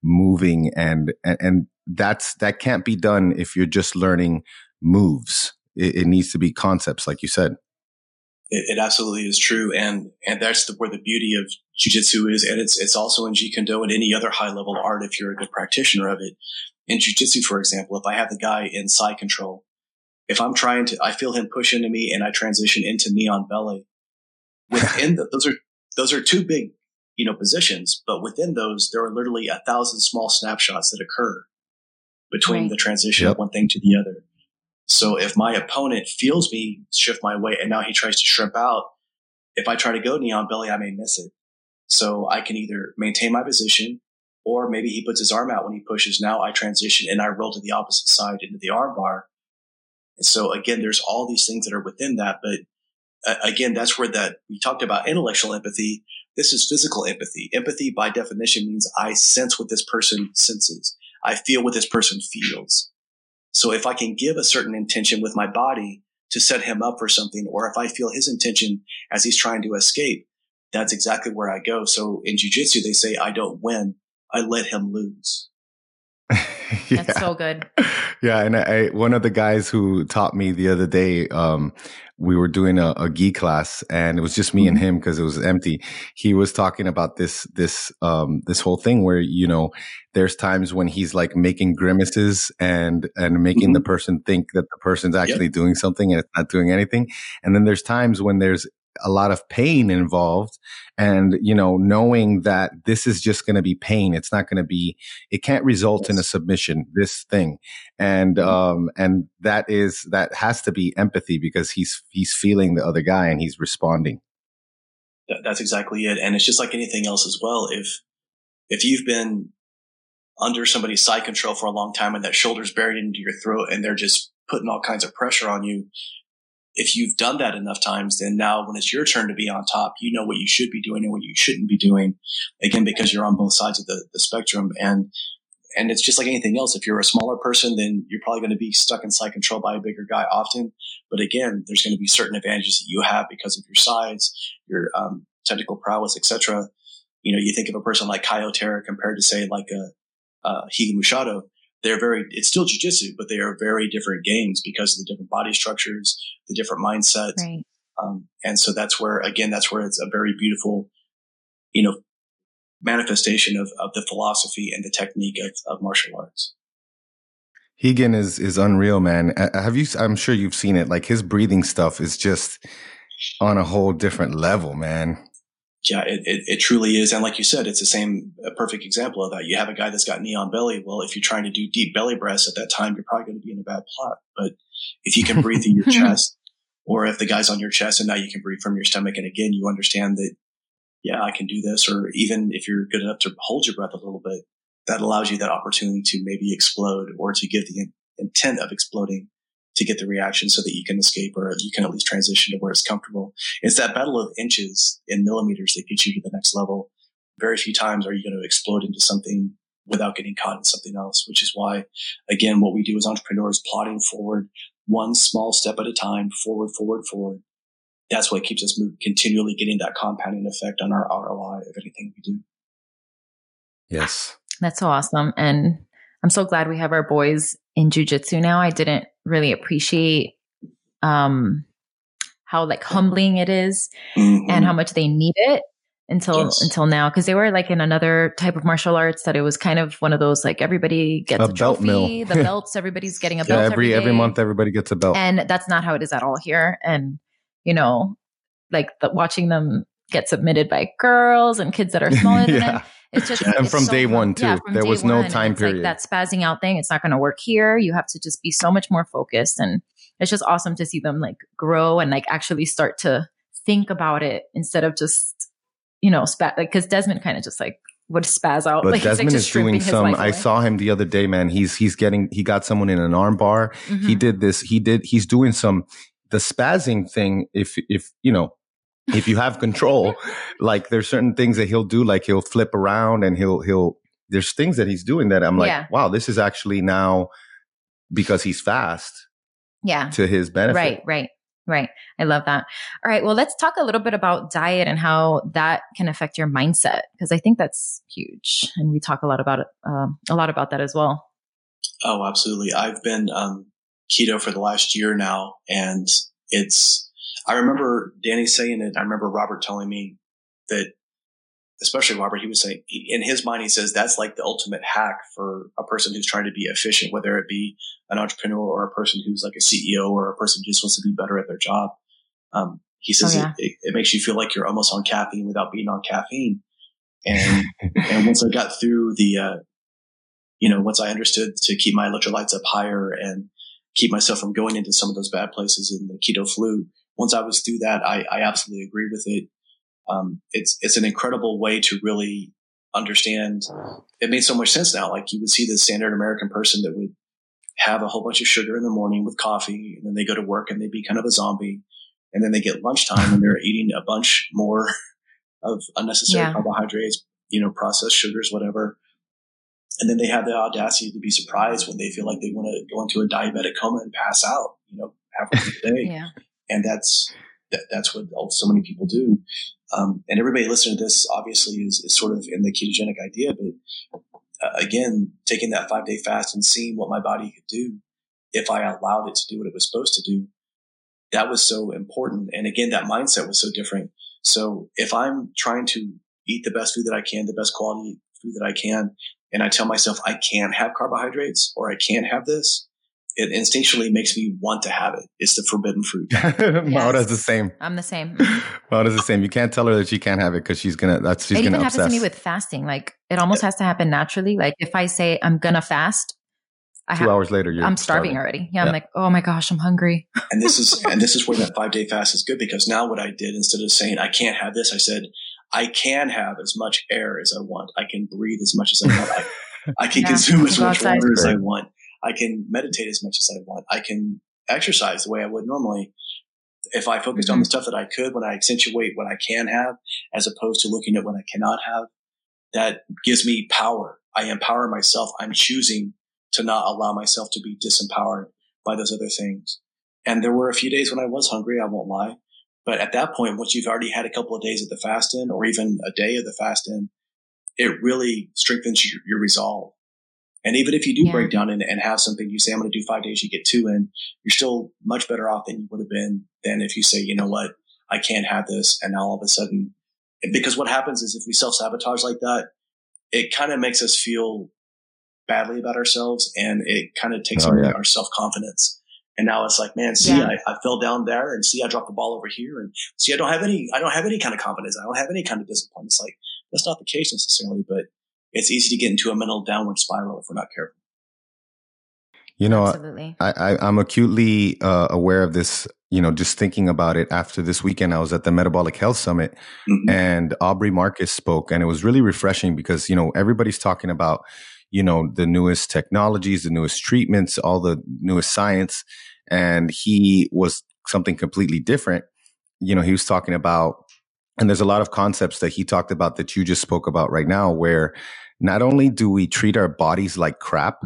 moving and and, and that's that can't be done if you're just learning moves. It, it needs to be concepts, like you said. It, it absolutely is true, and and that's the, where the beauty of jujitsu is, and it's it's also in Jeet Kune Do and any other high level art if you're a good practitioner of it. In jujitsu, for example, if I have the guy in side control, if I'm trying to, I feel him push into me, and I transition into knee on belly. [LAUGHS] Within the, those are those are two big you know positions, but within those there are literally a thousand small snapshots that occur between right. the transition yep. of one thing to the other. So if my opponent feels me shift my weight and now he tries to shrimp out, if I try to go knee on belly, I may miss it. So I can either maintain my position or maybe he puts his arm out when he pushes. Now I transition and I roll to the opposite side into the arm bar. And so again, there's all these things that are within that. But uh, again, that's where that we talked about intellectual empathy. This is physical empathy. Empathy by definition means I sense what this person senses. I feel what this person feels. So if I can give a certain intention with my body to set him up for something, or if I feel his intention as he's trying to escape, that's exactly where I go. So in jujitsu, they say, I don't win. I let him lose. [LAUGHS] yeah. That's so good. Yeah. And I, one of the guys who taught me the other day, um, we were doing a, a gi class and it was just me mm-hmm. and him because it was empty. He was talking about this, this, um, this whole thing where, you know, there's times when he's like making grimaces and, and making mm-hmm. the person think that the person's actually yep. doing something and it's not doing anything. And then there's times when there's a lot of pain involved. And you know knowing that this is just going to be pain it's not going to be it can't result yes. in a submission this thing. And mm-hmm. um and that is that has to be empathy because he's he's feeling the other guy and he's responding. That's exactly it. And it's just like anything else as well. If if you've been under somebody's side control for a long time and that shoulder's buried into your throat and they're just putting all kinds of pressure on you if you've done that enough times, then now when it's your turn to be on top, you know what you should be doing and what you shouldn't be doing. Again, because you're on both sides of the, the spectrum. And, and it's just like anything else. If you're a smaller person, then you're probably going to be stuck in side control by a bigger guy often. But again, there's going to be certain advantages that you have because of your size, your um, technical prowess, etc. You know, you think of a person like Caio Terra compared to say like a, uh, Rigan Machado they're very, it's still jujitsu, but they are very different games because of the different body structures, the different mindsets. Right. Um, and so that's where, again, that's where it's a very beautiful, you know, manifestation of, of the philosophy and the technique of, of martial arts. Rigan is, is unreal, man. Have you, I'm sure you've seen it. Like his breathing stuff is just on a whole different level, man yeah, it, it, it, truly is. And like you said, it's the same, a perfect example of that. You have a guy that's got knee on belly. Well, if you're trying to do deep belly breaths at that time, you're probably going to be in a bad plot. But if you can breathe through your [LAUGHS] chest, or if the guy's on your chest and now you can breathe from your stomach, and again, you understand that, yeah, I can do this. Or even if you're good enough to hold your breath a little bit, that allows you that opportunity to maybe explode or to give the in- intent of exploding to get the reaction so that you can escape or you can at least transition to where it's comfortable. It's that battle of inches and millimeters that gets you to the next level. Very few times are you going to explode into something without getting caught in something else, which is why, again, what we do as entrepreneurs, plotting forward one small step at a time, forward, forward, forward. That's what keeps us moving, continually getting that compounding effect on our ROI of anything we do. Yes. That's so awesome. And I'm so glad we have our boys in jujitsu now. I didn't really appreciate um how like humbling it is mm-hmm. and how much they need it until yes. until now because they were like in another type of martial arts that it was kind of one of those like everybody gets a, a belt trophy, the [LAUGHS] belts, everybody's getting a belt yeah, every every, every month everybody gets a belt, and that's not how it is at all here. And you know, like the, watching them get submitted by girls and kids that are smaller than [LAUGHS] them. It's just and it's from so day fun. one too. Yeah, there was no time period. Like that spazzing out thing. It's not going to work here. You have to just be so much more focused, and it's just awesome to see them like grow and like actually start to think about it instead of just you know spat like because Desmond kind of just like would spaz out. [LAUGHS] But like, Desmond like is doing some. I saw him the other day, man. He's he's getting he got someone in an arm bar. Mm-hmm. He did this. He did. He's doing some the spazzing thing. If if you know if you have control, like there's certain things that he'll do, like he'll flip around and he'll, he'll, there's things that he's doing that I'm like, yeah. wow, this is actually now because he's fast. Yeah. To his benefit. Right, right, right. I love that. All right. Well, let's talk a little bit about diet and how that can affect your mindset because I think that's huge. And we talk a lot about it, uh, a lot about that as well. Oh, absolutely. I've been, um, keto for the last year now, and it's. I remember Danny saying it. I remember Robert telling me that, especially Robert, he was saying in his mind, he says that's like the ultimate hack for a person who's trying to be efficient, whether it be an entrepreneur or a person who's like a CEO or a person who just wants to be better at their job. Um, he says oh, yeah. it, it, makes you feel like you're almost on caffeine without being on caffeine. And, [LAUGHS] and once I got through the, uh, you know, once I understood to keep my electrolytes up higher and keep myself from going into some of those bad places in the keto flu, once I was through that, I, I absolutely agree with it. Um, it's, it's an incredible way to really understand. It made so much sense now. Like you would see the standard American person that would have a whole bunch of sugar in the morning with coffee and then they go to work and they'd be kind of a zombie. And then they get lunchtime and they're [LAUGHS] eating a bunch more of unnecessary yeah. carbohydrates, you know, processed sugars, whatever. And then they have the audacity to be surprised when they feel like they want to go into a diabetic coma and pass out, you know, halfway through the day. yeah. And that's, that, that's what so many people do. Um, and everybody listening to this obviously is, is sort of in the ketogenic idea, but uh, again, taking that five day fast and seeing what my body could do if I allowed it to do what it was supposed to do, that was so important. And again, that mindset was so different. So if I'm trying to eat the best food that I can, the best quality food that I can, and I tell myself I can't have carbohydrates or I can't have this, it instinctually makes me want to have it. It's the forbidden fruit. [LAUGHS] Maura's the same. I'm the same. [LAUGHS] Maura's the same. You can't tell her that she can't have it because she's gonna. That's she's it gonna even obsess. happens to me with fasting. Like it almost has to happen naturally. Like if I say I'm gonna fast, I Two have, hours later, I'm starving, starving. already. Yeah, yeah, I'm like, oh my gosh, I'm hungry. [LAUGHS] and this is and this is where that five day fast is good because now what I did instead of saying I can't have this, I said I can have as much air as I want. I can breathe as much as I want. I, I can yeah, consume as much water as I want. I can meditate as much as I want. I can exercise the way I would normally if I focused mm-hmm. on the stuff that I could when I accentuate what I can have as opposed to looking at what I cannot have. That gives me power. I empower myself. I'm choosing to not allow myself to be disempowered by those other things. And there were a few days when I was hungry, I won't lie. But at that point, once you've already had a couple of days of the fast in or even a day of the fast in, it really strengthens your, your resolve. And even if you do yeah. break down and, and, have something, you say, I'm going to do five days, you get two in, you're still much better off than you would have been than if you say, you know what, I can't have this. And now all of a sudden, because what happens is if we self sabotage like that, it kind of makes us feel badly about ourselves and it kind of takes oh, away yeah. our self confidence. And now it's like, man, see, yeah. I, I, fell down there and see, I dropped the ball over here and see, I don't have any, I don't have any kind of confidence. I don't have any kind of discipline. It's like, that's not the case necessarily, but it's easy to get into a mental downward spiral if we're not careful. You know, Absolutely. I, I, am acutely uh, aware of this, you know, just thinking about it after this weekend, I was at the Metabolic Health Summit mm-hmm. and Aubrey Marcus spoke and it was really refreshing because, you know, everybody's talking about, you know, the newest technologies, the newest treatments, all the newest science. And he was something completely different. You know, he was talking about, and there's a lot of concepts that he talked about that you just spoke about right now, where not only do we treat our bodies like crap,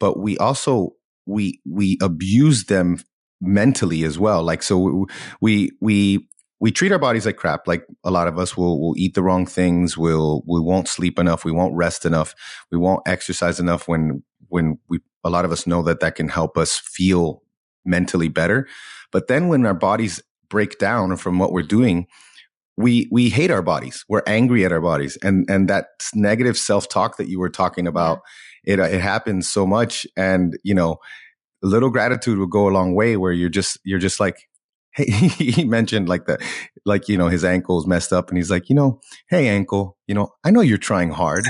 but we also, we, we abuse them mentally as well. Like, so we, we, we treat our bodies like crap. Like a lot of us will will eat the wrong things. We'll we won't sleep enough. We won't rest enough. We won't exercise enough. When when we a lot of us know that that can help us feel mentally better. But then when our bodies break down from what we're doing, we we hate our bodies. We're angry at our bodies, and and that negative self talk that you were talking about, it uh, it happens so much. And you know, a little gratitude will go a long way. Where you're just you're just like, hey, [LAUGHS] he mentioned like that, like, you know, his ankle's messed up and he's like, you know, hey, ankle, you know, I know you're trying hard.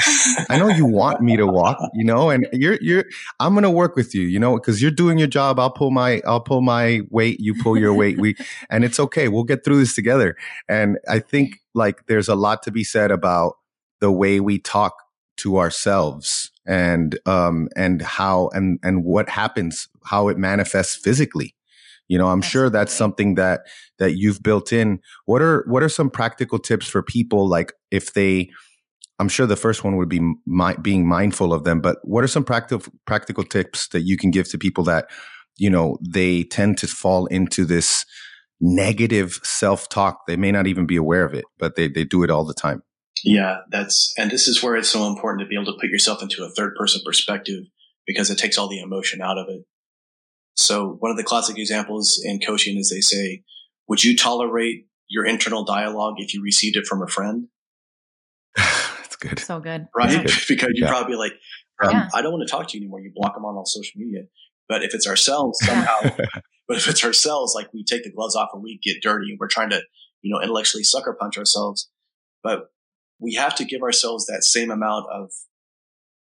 I know you want me to walk, you know, and you're, you're, I'm going to work with you, you know, cause you're doing your job. I'll pull my, I'll pull my weight. You pull your weight. We, [LAUGHS] and it's okay. We'll get through this together. And I think like there's a lot to be said about the way we talk to ourselves and, um, and how, and, and what happens, how it manifests physically you know, I'm Absolutely. sure that's something that that you've built in. What are what are some practical tips for people like if they I'm sure the first one would be my, being mindful of them, but what are some practical practical tips that you can give to people that you know they tend to fall into this negative self-talk they may not even be aware of it but they, they do it all the time yeah that's and this is where it's so important to be able to put yourself into a third person perspective because it takes all the emotion out of it So one of the classic examples in coaching is they say, would you tolerate your internal dialogue if you received it from a friend? [LAUGHS] That's good. So good. Right. Yeah. [LAUGHS] because you're Yeah. probably like, um, Yeah. I don't want to talk to you anymore. You block them on all social media. But if it's ourselves somehow, [LAUGHS] but if it's ourselves, like we take the gloves off and we get dirty and we're trying to, you know, intellectually sucker punch ourselves. But we have to give ourselves that same amount of,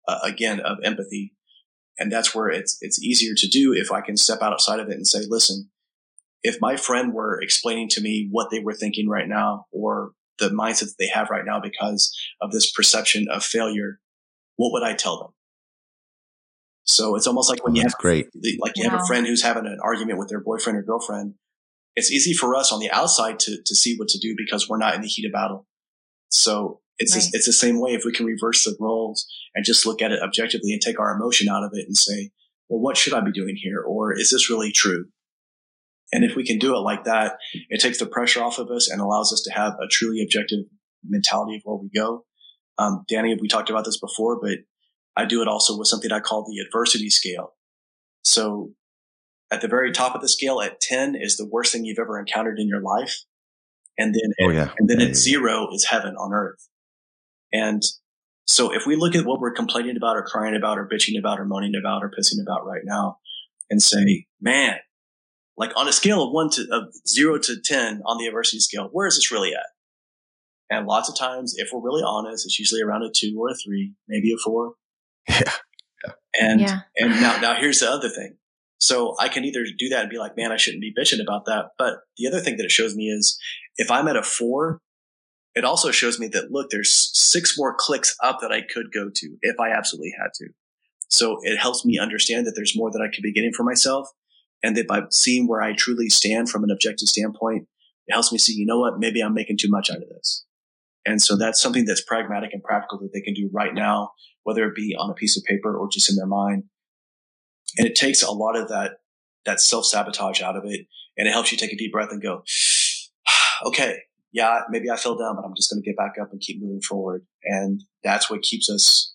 uh, again, of empathy. And that's where it's, it's easier to do if I can step outside of it and say, listen, if my friend were explaining to me what they were thinking right now or the mindset that they have right now because of this perception of failure, what would I tell them? So it's almost like when you That's have great. like you have a friend who's having an argument with their boyfriend or girlfriend. It's easy for us on the outside to to see what to do because we're not in the heat of battle. So it's Right. it's the same way if we can reverse the roles and just look at it objectively and take our emotion out of it and say, well, what should I be doing here, or is this really true? And if we can do it like that, it takes the pressure off of us and allows us to have a truly objective mentality of where we go. Um, Danny, we talked about this before, but I do it also with something I call the adversity scale. So at the very top of the scale at 10 is the worst thing you've ever encountered in your life. And then, Oh yeah. and then Yeah, at yeah, zero is heaven on earth. And so if we look at what we're complaining about or crying about or bitching about or moaning about or pissing about right now and say, man, like on a scale of one to of zero to 10 on the adversity scale, where is this really at? And lots of times, if we're really honest, it's usually around a two or a three, maybe a four. [LAUGHS] Yeah. And Yeah. and now now here's the other thing. So I can either do that and be like, man, I shouldn't be bitching about that. But the other thing that it shows me is if I'm at a four, it also shows me that look, there's six more clicks up that I could go to if I absolutely had to. So it helps me understand that there's more that I could be getting for myself. And that by seeing where I truly stand from an objective standpoint, it helps me see, you know what, maybe I'm making too much out of this. And so that's something that's pragmatic and practical that they can do right now, whether it be on a piece of paper or just in their mind. And it takes a lot of that, that self sabotage out of it. And it helps you take a deep breath and go, [SIGHS] okay, yeah, maybe I fell down, but I'm just going to get back up and keep moving forward. And that's what keeps us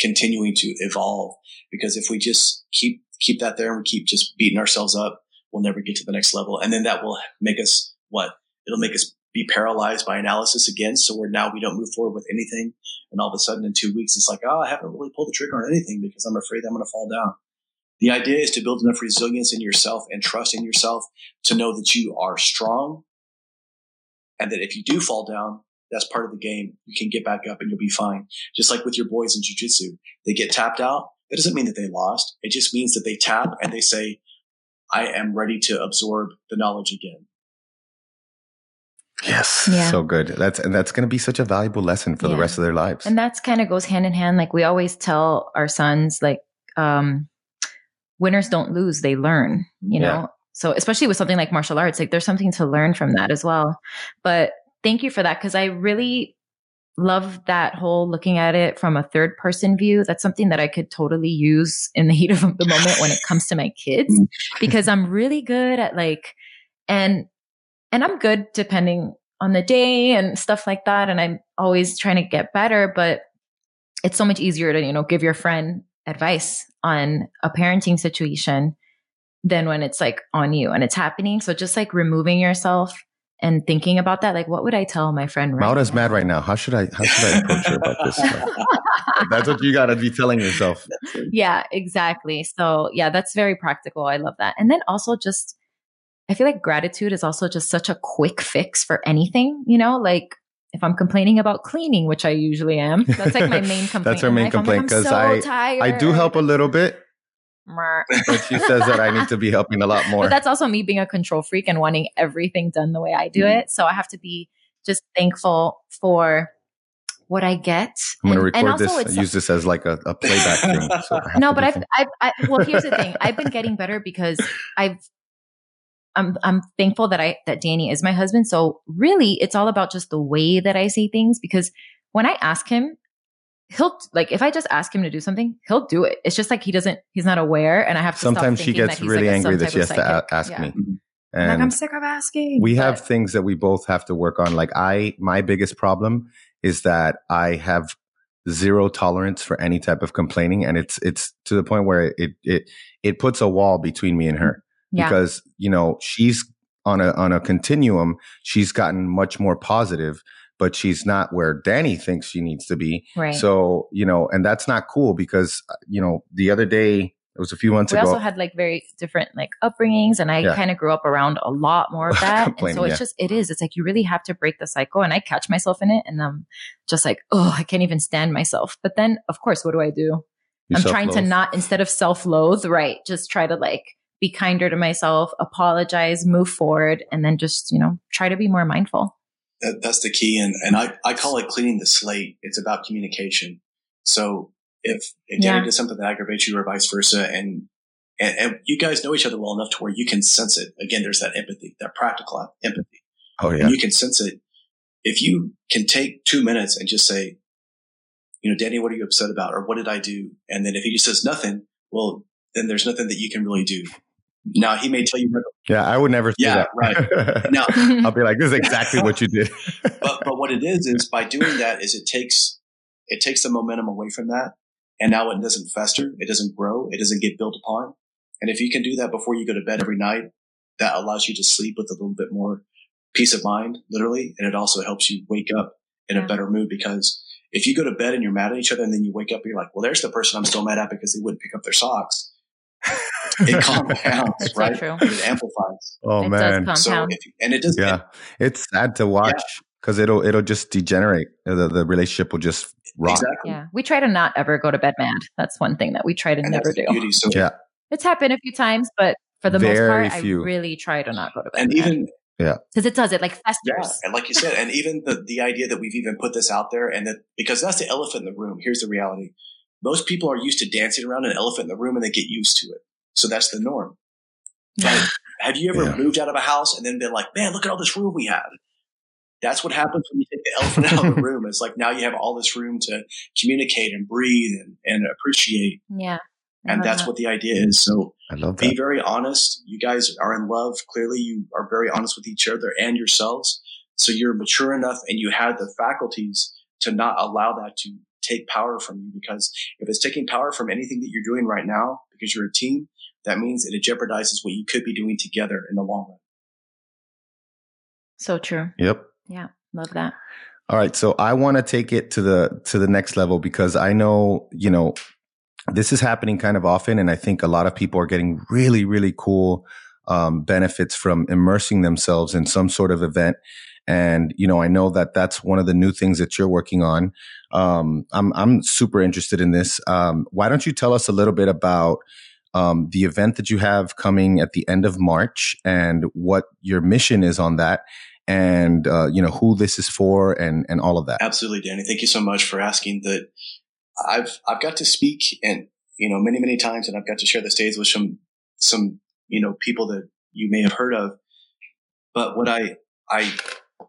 continuing to evolve. Because if we just keep, keep that there and we keep just beating ourselves up, we'll never get to the next level. And then that will make us what? It'll make us be paralyzed by analysis again. So we're now we don't move forward with anything. And all of a sudden in two weeks, it's like, oh, I haven't really pulled the trigger on anything because I'm afraid I'm going to fall down. The idea is to build enough resilience in yourself and trust in yourself to know that you are strong and that if you do fall down, that's part of the game. You can get back up and you'll be fine. Just like with your boys in jujitsu, they get tapped out. That doesn't mean that they lost. It just means that they tap and they say, I am ready to absorb the knowledge again. Yes. Yeah. So good. That's and that's going to be such a valuable lesson for the rest of their lives. And that's kind of goes hand in hand. Like we always tell our sons, like, um, winners don't lose, they learn, you Yeah. know? So especially with something like martial arts, like there's something to learn from that as well. But thank you for that. Cause I really love that whole looking at it from a third person view. That's something that I could totally use in the [LAUGHS] heat of the moment when it comes to my kids, mm. because I'm really good at like, and, and I'm good depending on the day and stuff like that. And I'm always trying to get better, but it's so much easier to, you know, give your friend advice on a parenting situation than when it's like on you and it's happening. So just like removing yourself and thinking about that, like, what would I tell my friend? Right Maura's now? mad right now. How should I how should I approach her about this? [LAUGHS] that's what you got to be telling yourself. yeah, exactly. So yeah, that's very practical. I love that. And then also just, I feel like gratitude is also just such a quick fix for anything, you know, like if I'm complaining about cleaning, which I usually am, that's like my main [LAUGHS] complaint. That's in main life. Like, complaint, I'm 'cause so I- tired. I do help a little bit. But she says that I need to be helping a lot [LAUGHS] more. But that's also me being a control freak and wanting everything done the way I do Mm-hmm. it. So I have to be just thankful for what I get. I'm going to record also this, use this as like a, a playback [LAUGHS] thing. So no, but I've. I've, I, well, here's the thing. I've been getting better [LAUGHS] because I've, I'm, I'm thankful that I, that Danny is my husband. So really it's all about just the way that I say things because when I ask him, he'll like, if I just ask him to do something, he'll do it. It's just like he doesn't, he's not aware. And I have to stop Sometimes she gets that really like angry that she has to a- ask Yeah. me. Mm-hmm. I'm like, And I'm sick of asking. we but- have things that we both have to work on. Like I, my biggest problem is that I have zero tolerance for any type of complaining. And it's, it's to the point where it, it, it puts a wall between me and her mm-hmm. Yeah. because, you know, she's on a, on a continuum. She's gotten much more positive, but she's not where Danny thinks she needs to be. right. So, you know, and that's not cool because, uh, you know, the other day, it was a few months we ago. We also had like very different like upbringings and i Yeah. kind of grew up around a lot more of [LAUGHS] that and so it's yeah. just it is it's like you really have to break the cycle and i catch myself in it and i'm just like oh i can't even stand myself but then of course what do i do You i'm trying to not instead of self-loathe right just try to like be kinder to myself apologize move forward and then just you know try to be more mindful That, that's the key. And, and I, I call it cleaning the slate. It's about communication. So if, if Danny Yeah. does something that aggravates you or vice versa, and, and, and you guys know each other well enough to where you can sense it. Again, there's that empathy, that practical empathy. Oh, yeah. and you can sense it. If you can take two minutes and just say, you know, Danny, what are you upset about? Or what did I do? And then if he just says nothing, well, then there's nothing that you can really do. Now he may tell you, Yeah. I would never say Yeah, that. right. [LAUGHS] now, I'll be like, this is exactly what you did. [LAUGHS] but, but what it is, is by doing that is it takes, it takes the momentum away from that. And now it doesn't fester. It doesn't grow. It doesn't get built upon. And if you can do that before you go to bed every night, that allows you to sleep with a little bit more peace of mind, literally. And it also helps you wake up in Yeah. a better mood because if you go to bed and you're mad at each other and then you wake up and you're like, well, there's the person I'm still mad at because they wouldn't pick up their socks. [LAUGHS] [LAUGHS] It compounds, [LAUGHS] It's so right? true. It amplifies. Oh, it man. does So compound if, and it does, Yeah. It's sad to watch because it'll, it'll just degenerate. The, the relationship will just rot. exactly. yeah we try to not ever go to bed mad that's one thing that we try to And never that's do beauty. So Yeah. it's happened a few times but for the most part few. i really try to not go to bed and even yeah. because it does it like Yeah, and like you said, and even the the idea that we've even put this out there, and that because that's the elephant in the room. Here's the reality: most people are used to dancing around an elephant in the room, and they get used to it. So that's the norm. But have you ever Yeah. moved out of a house and then been like, "Man, look at all this room we have"? That's what happens when you take the [LAUGHS] elephant out of the room. It's like now you have all this room to communicate and breathe and, and appreciate, yeah I and that's that. what the idea is. So I love be that. very honest. You guys are in love. Clearly, you are very honest with each other and yourselves. So you're mature enough and you have the faculties to not allow that to take power from you. Because if it's taking power from anything that you're doing right now, because you're a team, that means that it jeopardizes what you could be doing together in the long run. so true Yep. Yeah. Love that All right, so I want to take it to the to the next level because I know, you know, this is happening kind of often and I think a lot of people are getting really really cool um, benefits from immersing themselves in some sort of event. And you know, I know that that's one of the new things that you're working on. Um, I'm I'm super interested in this. Um, why don't you tell us a little bit about um, the event that you have coming at the end of March and what your mission is on that, and uh, you know who this is for, and and all of that. Absolutely, Danny. Thank you so much for asking that. I've, I've got to speak and, you know, many, many times and I've got to share the stage with some, some, you know, people that you may have heard of. But what I, I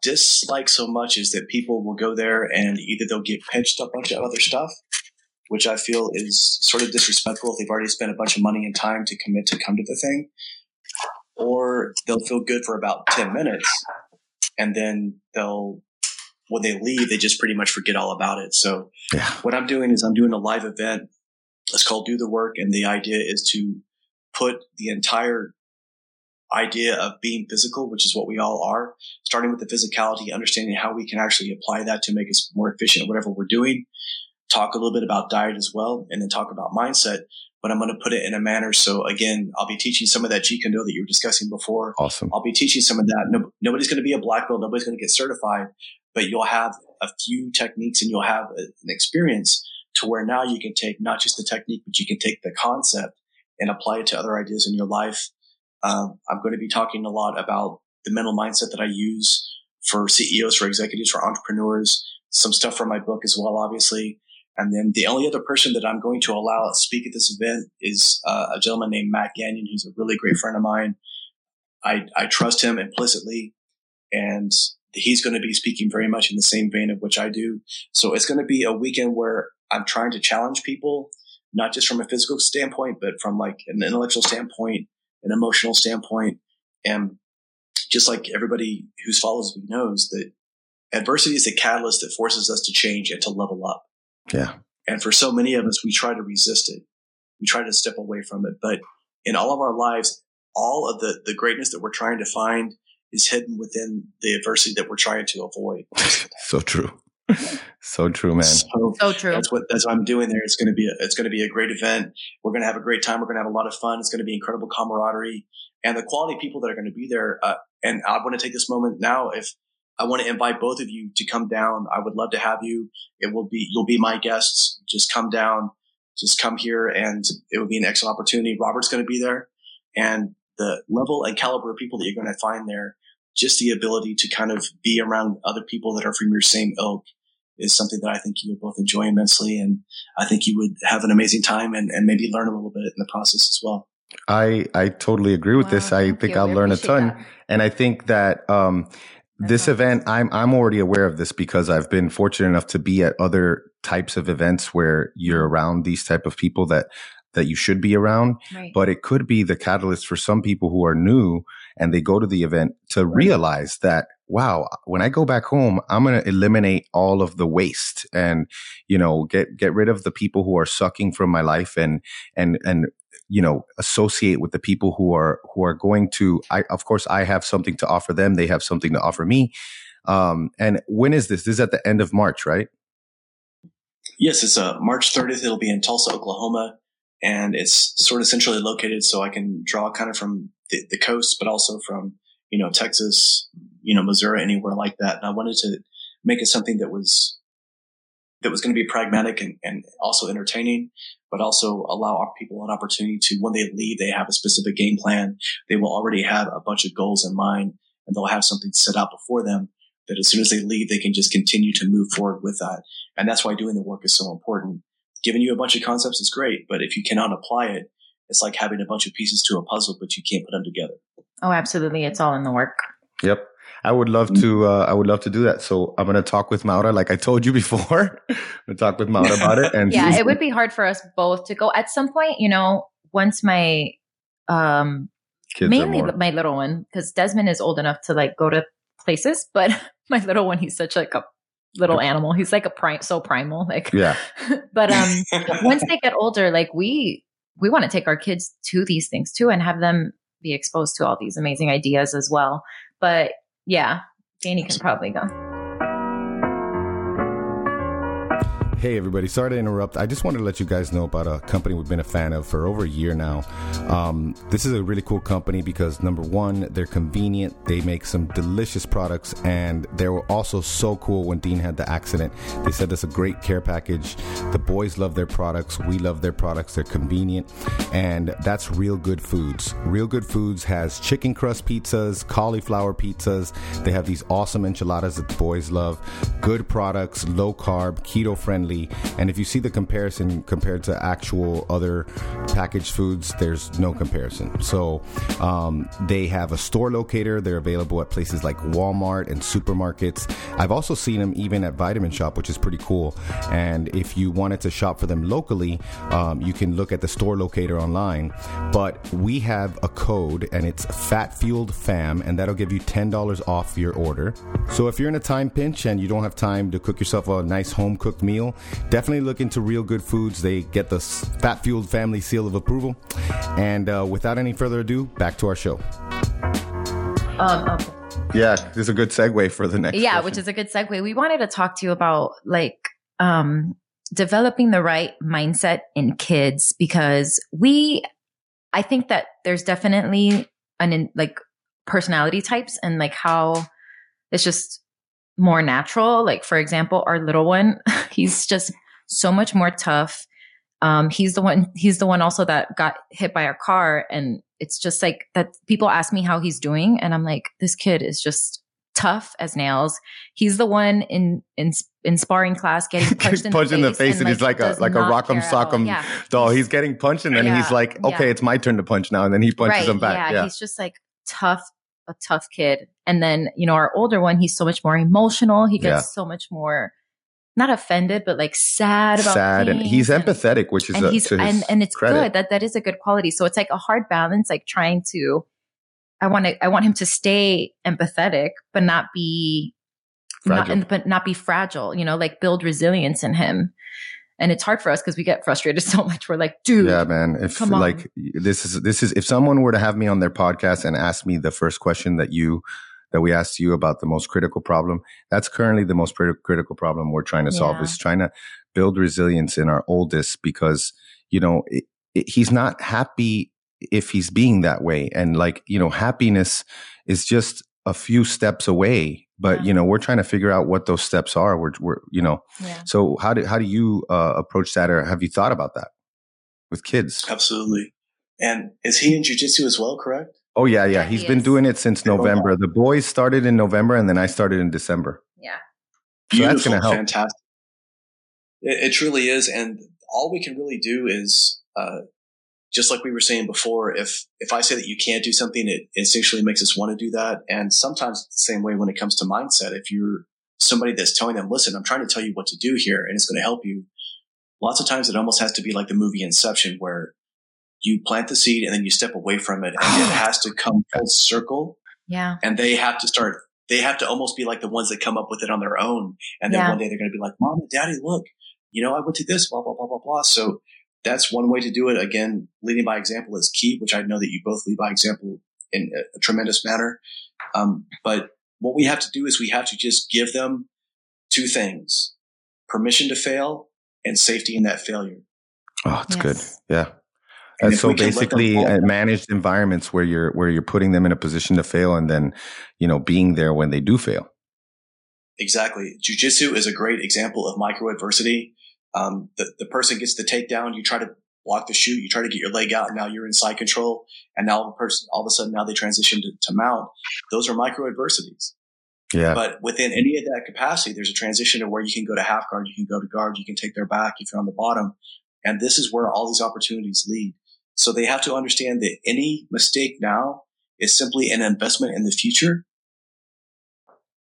dislike so much is that people will go there and either they'll get pitched a bunch of other stuff, which I feel is sort of disrespectful if they've already spent a bunch of money and time to commit to come to the thing, or they'll feel good for about 10 minutes and then they'll, when they leave, they just pretty much forget all about it. So Yeah. what I'm doing is I'm doing a live event. It's called Do the Work. And the idea is to put the entire idea of being physical, which is what we all are, starting with the physicality, understanding how we can actually apply that to make us more efficient at whatever we're doing. Talk a little bit about diet as well, and then talk about mindset. But I'm going to put it in a manner. So again, I'll be teaching some of that Jeet Kune Do that you were discussing before. Awesome. I'll be teaching some of that. No, nobody's going to be a black belt. Nobody's going to get certified, but you'll have a few techniques and you'll have a, an experience to where now you can take not just the technique, but you can take the concept and apply it to other ideas in your life. Um, I'm going to be talking a lot about the mental mindset that I use for CEOs, for executives, for entrepreneurs, some stuff from my book as well, obviously. And then the only other person that I'm going to allow to speak at this event is uh, a gentleman named Matt Gagnon, who's a really great friend of mine. I, I trust him implicitly, and he's going to be speaking very much in the same vein of which I do. So it's going to be a weekend where I'm trying to challenge people, not just from a physical standpoint, but from like an intellectual standpoint, an emotional standpoint, and just like everybody who follows me knows that adversity is the catalyst that forces us to change and to level up. Yeah. And for so many of us, we try to resist it. We try to step away from it. But in all of our lives, all of the, the greatness that we're trying to find is hidden within the adversity that we're trying to avoid. [LAUGHS] so true. [LAUGHS] so true, man. So, so, true. That's what that's what I'm doing there. It's going to be a, it's going to be a great event. We're going to have a great time. We're going to have a lot of fun. It's going to be incredible camaraderie and the quality of people that are going to be there. Uh, and I want to take this moment now. If I want to invite both of you to come down, I would love to have you. It will be you'll be my guests. Just come down. Just come here, and it will be an excellent opportunity. Robert's going to be there, and the level and caliber of people that you're going to find there just the ability to kind of be around other people that are from your same ilk is something that I think you would both enjoy immensely. And I think you would have an amazing time and, and maybe learn a little bit in the process as well. I, I totally agree with wow, this. I think you. I'll we learn a ton. That. And I think that, um, this event, I'm, I'm already aware of this because I've been fortunate enough to be at other types of events where you're around these type of people that, that you should be around. Right. But it could be the catalyst for some people who are new and they go to the event to realize that, wow, when I go back home, I'm going to eliminate all of the waste and, you know, get, get rid of the people who are sucking from my life and, and, and, you know, associate with the people who are, who are going to, I, of course, I have something to offer them. They have something to offer me. Um, and when is this? This is at the end of March, right? Yes, it's uh, March 30th. It'll be in Tulsa, Oklahoma and it's sort of centrally located so I can draw kind of from the, the, coast, but also from, you know, Texas, you know, Missouri, anywhere like that. And I wanted to make it something that was, that was going to be pragmatic and, and also entertaining, but also allow our people an opportunity to, when they leave, they have a specific game plan. They will already have a bunch of goals in mind and they'll have something set out before them that as soon as they leave, they can just continue to move forward with that. And that's why doing the work is so important giving you a bunch of concepts is great, but if you cannot apply it, it's like having a bunch of pieces to a puzzle, but you can't put them together. Oh, absolutely. It's all in the work. Yep. I would love to. Uh, I would love to do that. So I'm going to talk with Maura, like I told you before. I'm going to talk with Maura about it. And [LAUGHS] yeah, it would be hard for us both to go at some point. You know, once my um, Kids mainly my little one, because Desmond is old enough to like go to places, but [LAUGHS] my little one, he's such like a little animal. He's like a prime, so primal. Like, yeah. [LAUGHS] but um, once they get older, like we we want to take our kids to these things too, and have them be exposed to all these amazing ideas as well. But yeah, Danny can probably go. Hey, everybody. Sorry to interrupt. I just wanted to let you guys know about a company we've been a fan of for over a year now. Um, this is a really cool company because, number one, they're convenient. They make some delicious products, and they were also so cool when Dean had the accident. They said that's a great care package. The boys love their products. We love their products. They're convenient, and that's Real Good Foods. Real Good Foods has chicken crust pizzas, cauliflower pizzas. They have these awesome enchiladas that the boys love. Good products, low carb, keto friendly and if you see the comparison compared to actual other packaged foods, there's no comparison. So um, they have a store locator. They're available at places like Walmart and supermarkets. I've also seen them even at Vitamin Shoppe, which is pretty cool. And if you wanted to shop for them locally, um, you can look at the store locator online. But we have a code, and it's Fat Fueled Fam, and that'll give you ten dollars off your order. So if you're in a time pinch and you don't have time to cook yourself a nice home cooked meal, definitely look into Real Good Foods. They get the Fat Fueled Family seal of approval. And uh, without any further ado, back to our show. Um, okay. Yeah, this is a good segue for the next. Yeah, question. which is a good segue. We wanted to talk to you about like um, developing the right mindset in kids because we, I think that there's definitely an in, like personality types and like how it's just more natural. Like, for example, our little one, [LAUGHS] he's just so much more tough. Um, he's the one, he's the one also that got hit by our car. And it's just like that people ask me how he's doing. And I'm like, this kid is just tough as nails. He's the one in, in, in sparring class getting [LAUGHS] punched in, punched the, in face the face and, and he's like, like a, like a rock'em sock'em yeah. doll. He's getting punched and then yeah. he's like, okay, yeah. it's my turn to punch now. And then he punches right. him back. Yeah. He's just like tough a tough kid. And then, you know, our older one, he's so much more emotional. He gets yeah. so much more not offended, but like sad about sad, and he's and, empathetic, which is and a, he's and and it's credit. good that that is a good quality. So it's like a hard balance, like trying to. I want to. I want him to stay empathetic, but not be not, but not be fragile, you know, like build resilience in him. And it's hard for us because we get frustrated [LAUGHS] so much. We're like, dude, yeah, man. If come on. like this is this is if someone were to have me on their podcast and ask me the first question that you that we asked you about the most critical problem, that's currently the most critical problem we're trying to solve Yeah. is trying to build resilience in our oldest because you know it, it, he's not happy if he's being that way and like you know happiness is just a few steps away but Yeah. you know we're trying to figure out what those steps are we're, we're you know yeah. so how do how do you uh, approach that or have you thought about that with kids Absolutely. And is he in jujitsu as well, correct? oh yeah yeah Yeah, he's he been is. doing it since Oh, wow. november the boys started in november and then i started in december Yeah. So that's gonna help. fantastic. It, it truly is, and all we can really do is, uh, just like we were saying before, if if I say that you can't do something, it instinctually makes us want to do that. And sometimes it's the same way when it comes to mindset. If you're somebody that's telling them, "Listen, I'm trying to tell you what to do here, and it's going to help you," lots of times it almost has to be like the movie Inception, where you plant the seed and then you step away from it, and it [SIGHS] has to come full circle Yeah. and they have to start they have to almost be like the ones that come up with it on their own and then Yeah. one day they're going to be like mom and daddy look you know i went to this blah blah blah blah blah so that's one way to do it again leading by example is key which i know that you both lead by example in a, a tremendous manner um, but what we have to do is we have to just give them two things permission to fail and safety in that failure oh it's Yes. good yeah And if so we can let them basically fall uh, managed environments where you're where you're putting them in a position to fail and then you know being there when they do fail Exactly. Jiu-jitsu is a great example of micro adversity. Um, the, the person gets the takedown. You try to block the shoot. You try to get your leg out. And now you're in side control. And now the person, all of a sudden now they transition to, to mount. Those are micro adversities. yeah But within any of that capacity, there's a transition to where you can go to half guard. You can go to guard. You can take their back if you're on the bottom. And this is where all these opportunities lead. So they have to understand that any mistake now is simply an investment in the future.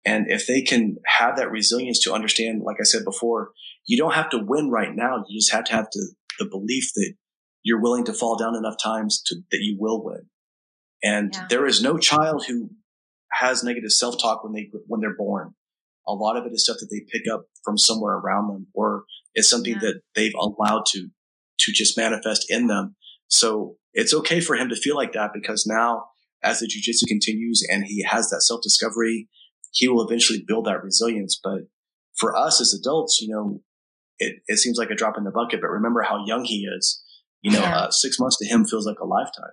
And if they can have that resilience to understand, like I said before, you don't have to win right now. You just have to have to, the belief that you're willing to fall down enough times to, that you will win. And Yeah. there is no child who has negative self-talk when they, when they're born. A lot of it is stuff that they pick up from somewhere around them or it's something Yeah. that they've allowed to, to just manifest in them. So it's okay for him to feel like that because now as the jujitsu continues and he has that self discovery, he will eventually build that resilience. But for us as adults, you know, it, it seems like a drop in the bucket, but remember how young he is. You know, Yeah. uh, six months to him feels like a lifetime.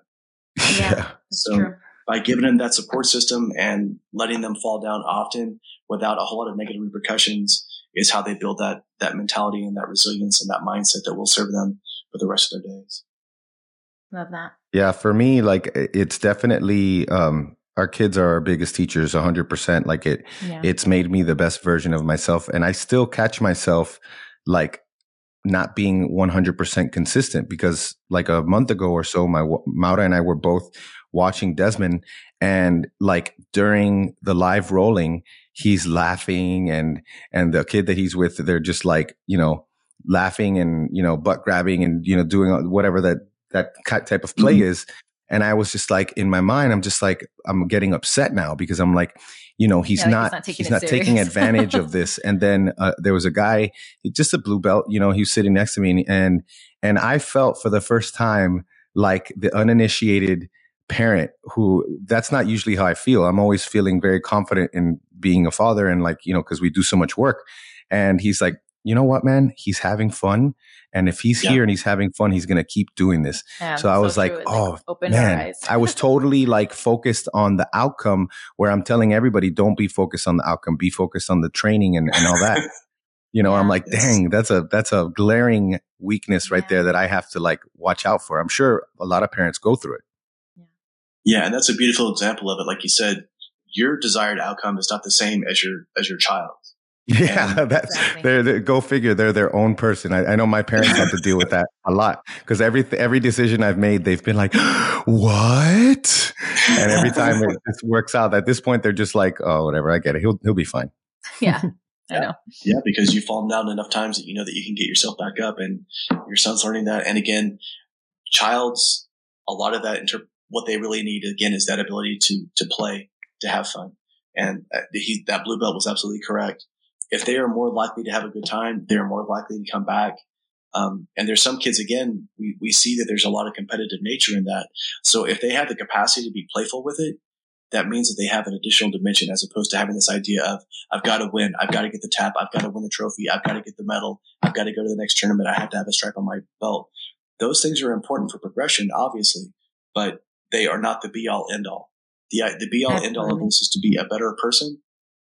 Yeah. [LAUGHS] So true. by giving them that support system and letting them fall down often without a whole lot of negative repercussions is how they build that, that mentality and that resilience and that mindset that will serve them for the rest of their days. Love that. Yeah, for me, like it's definitely um our kids are our biggest teachers 100% like it Yeah. it's made me the best version of myself and I still catch myself like not being 100% consistent because like a month ago or so my Maura and I were both watching Desmond and like during the live rolling he's laughing and and the kid that he's with they're just like you know laughing and you know butt grabbing and you know doing whatever that that type of play Mhm. is and i was just like in my mind i'm just like i'm getting upset now because i'm like you know he's Yeah, like, he's not not taking he's not taking [LAUGHS] advantage of this. And then uh, there was a guy just a blue belt you know he was sitting next to me and and i felt for the first time like the uninitiated parent who that's not usually how i feel. I'm always feeling very confident in being a father and like you know because we do so much work. And he's like you know what man? He's having fun and if he's Yeah. here and he's having fun he's gonna keep doing this Yeah, so I was like, true. Oh, opened our man i was totally like focused on the outcome where i'm telling everybody don't be focused on the outcome be focused on the training and, and all that [LAUGHS] you know i'm like dang that's a that's a glaring weakness right Yeah. there that i have to like watch out for i'm sure a lot of parents go through it Yeah. And that's a beautiful example of it. Like you said, your desired outcome is not the same as your, as your child. Yeah, that's Exactly. they're, they're go figure. They're their own person. I, I know my parents have to deal with that a lot because every every decision I've made, they've been like, [GASPS] "What?" And every [LAUGHS] time it just works out. At this point, they're just like, "Oh, whatever. I get it. He'll he'll be fine." yeah. [LAUGHS] I know. Yeah, because you've fallen down enough times that you know that you can get yourself back up, and your son's learning that. And again, child's a lot of that. Inter- what they really need again is that ability to to play, to have fun. And uh, he, that blue belt was absolutely correct. If they are more likely to have a good time, they're more likely to come back. Um, and there's some kids, again, we, we see that there's a lot of competitive nature in that. So if they have the capacity to be playful with it, that means that they have an additional dimension as opposed to having this idea of, I've got to win. I've got to get the tap. I've got to win the trophy. I've got to get the medal. I've got to go to the next tournament. I have to have a stripe on my belt. Those things are important for progression, obviously, but they are not the be all end all. The, the be all end all of this is to be a better person,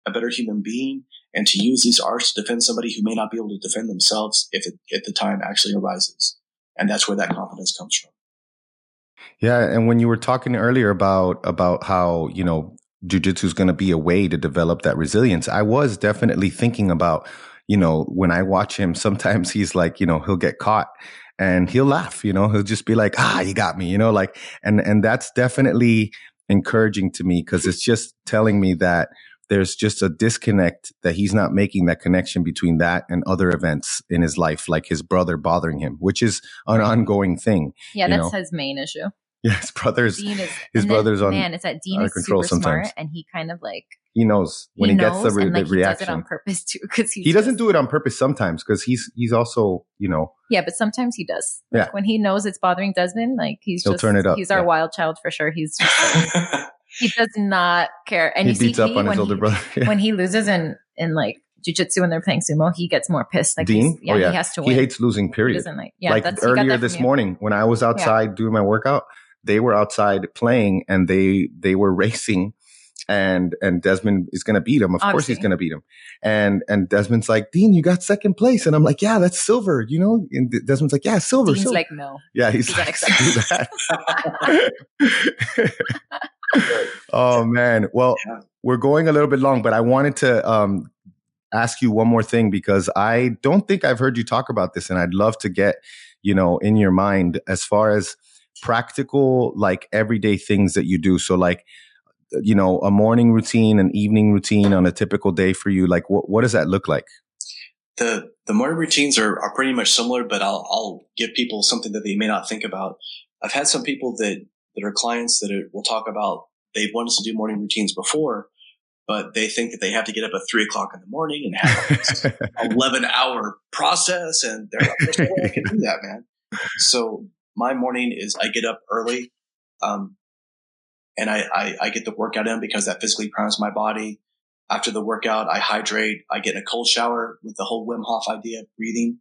a better human being, and to use these arts to defend somebody who may not be able to defend themselves if, it, if the time actually arises. And that's where that confidence comes from. Yeah, and when you were talking earlier about about how you know jujitsu is going to be a way to develop that resilience, I was definitely thinking about you know when I watch him. Sometimes he's like you know he'll get caught and he'll laugh. You know he'll just be like ah you got me. You know like and and that's definitely encouraging to me because it's just telling me that there's just a disconnect that he's not making that connection between that and other events in his life, like his brother bothering him, which is an ongoing thing. Yeah, that's know? his main issue. [LAUGHS] Yeah, his brother's Dean is, his brother's on man. It's that Dean is super sometimes. smart, and he kind of like he knows when he, he knows, gets the, re- and, like, the reaction. He does it on purpose too, because he doesn't do it on purpose sometimes because he's he's also you know yeah, but sometimes he does. Like, yeah, when he knows it's bothering Desmond, like he's he'll just, turn it up. He's our wild child for sure. He's just like, [LAUGHS] he does not care, and he beats up on his older he, brother [LAUGHS] yeah. when he loses in in like jujitsu when they're playing sumo, he gets more pissed. Like Dean, yeah, oh, yeah, he has to win. He hates losing. Period. Like, yeah, like earlier this morning when I was outside yeah. doing my workout, they were outside playing and they they were racing and and Desmond is going to beat him. Of Obviously. course, he's going to beat him. And and Desmond's like, Dean, you got second place, and I'm like, yeah, that's silver, you know. And Desmond's like, yeah, silver. Dean's silver. like, no. Yeah, he's, he's like, [LAUGHS] that. [LAUGHS] oh man, well, yeah. we're going a little bit long, but I wanted to um, ask you one more thing because I don't think I've heard you talk about this, and I'd love to get you know in your mind as far as practical like everyday things that you do. So like you know a morning routine an evening routine on a typical day for you like what, what does that look like? The the morning routines are, are pretty much similar but I'll, I'll give people something that they may not think about. I've had some people that that are clients that will talk about they've wanted to do morning routines before but they think that they have to get up at three o'clock in the morning and have an [LAUGHS] 11 hour process and they're like there's no way i can do that man so my morning is I get up early, um, and I, I, I get the workout in because that physically primes my body. After the workout, I hydrate. I get in a cold shower with the whole Wim Hof idea of breathing.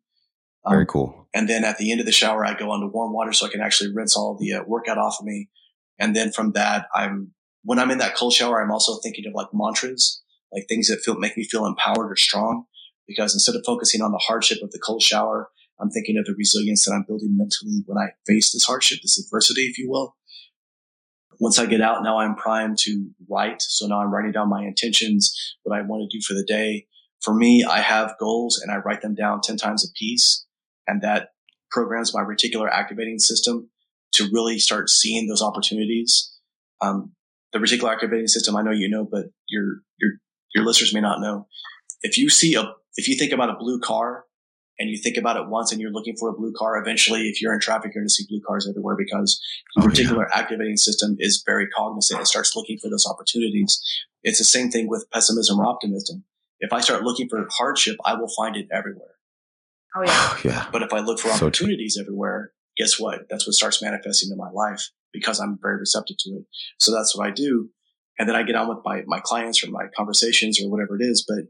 Um, Very cool. And then at the end of the shower, I go into warm water so I can actually rinse all the uh, workout off of me. And then from that, I'm when I'm in that cold shower, I'm also thinking of like mantras, like things that feel make me feel empowered or strong. Because instead of focusing on the hardship of the cold shower, I'm thinking of the resilience that I'm building mentally when I face this hardship, this adversity, if you will. Once I get out, now I'm primed to write. So now I'm writing down my intentions, what I want to do for the day. For me, I have goals and I write them down 10 times a piece. And that programs my reticular activating system to really start seeing those opportunities. Um, the reticular activating system, I know you know, but your, your, your listeners may not know. If you see a, if you think about a blue car and you think about it once and you're looking for a blue car, eventually, if you're in traffic, you're going to see blue cars everywhere because the oh, reticular yeah. activating system is very cognizant. and starts looking for those opportunities. It's the same thing with pessimism or optimism. If I start looking for hardship, I will find it everywhere. [SIGHS] Oh yeah. yeah. But if I look for so opportunities true. everywhere, guess what? That's what starts manifesting in my life because I'm very receptive to it. So that's what I do. And then I get on with my, my clients or my conversations or whatever it is. But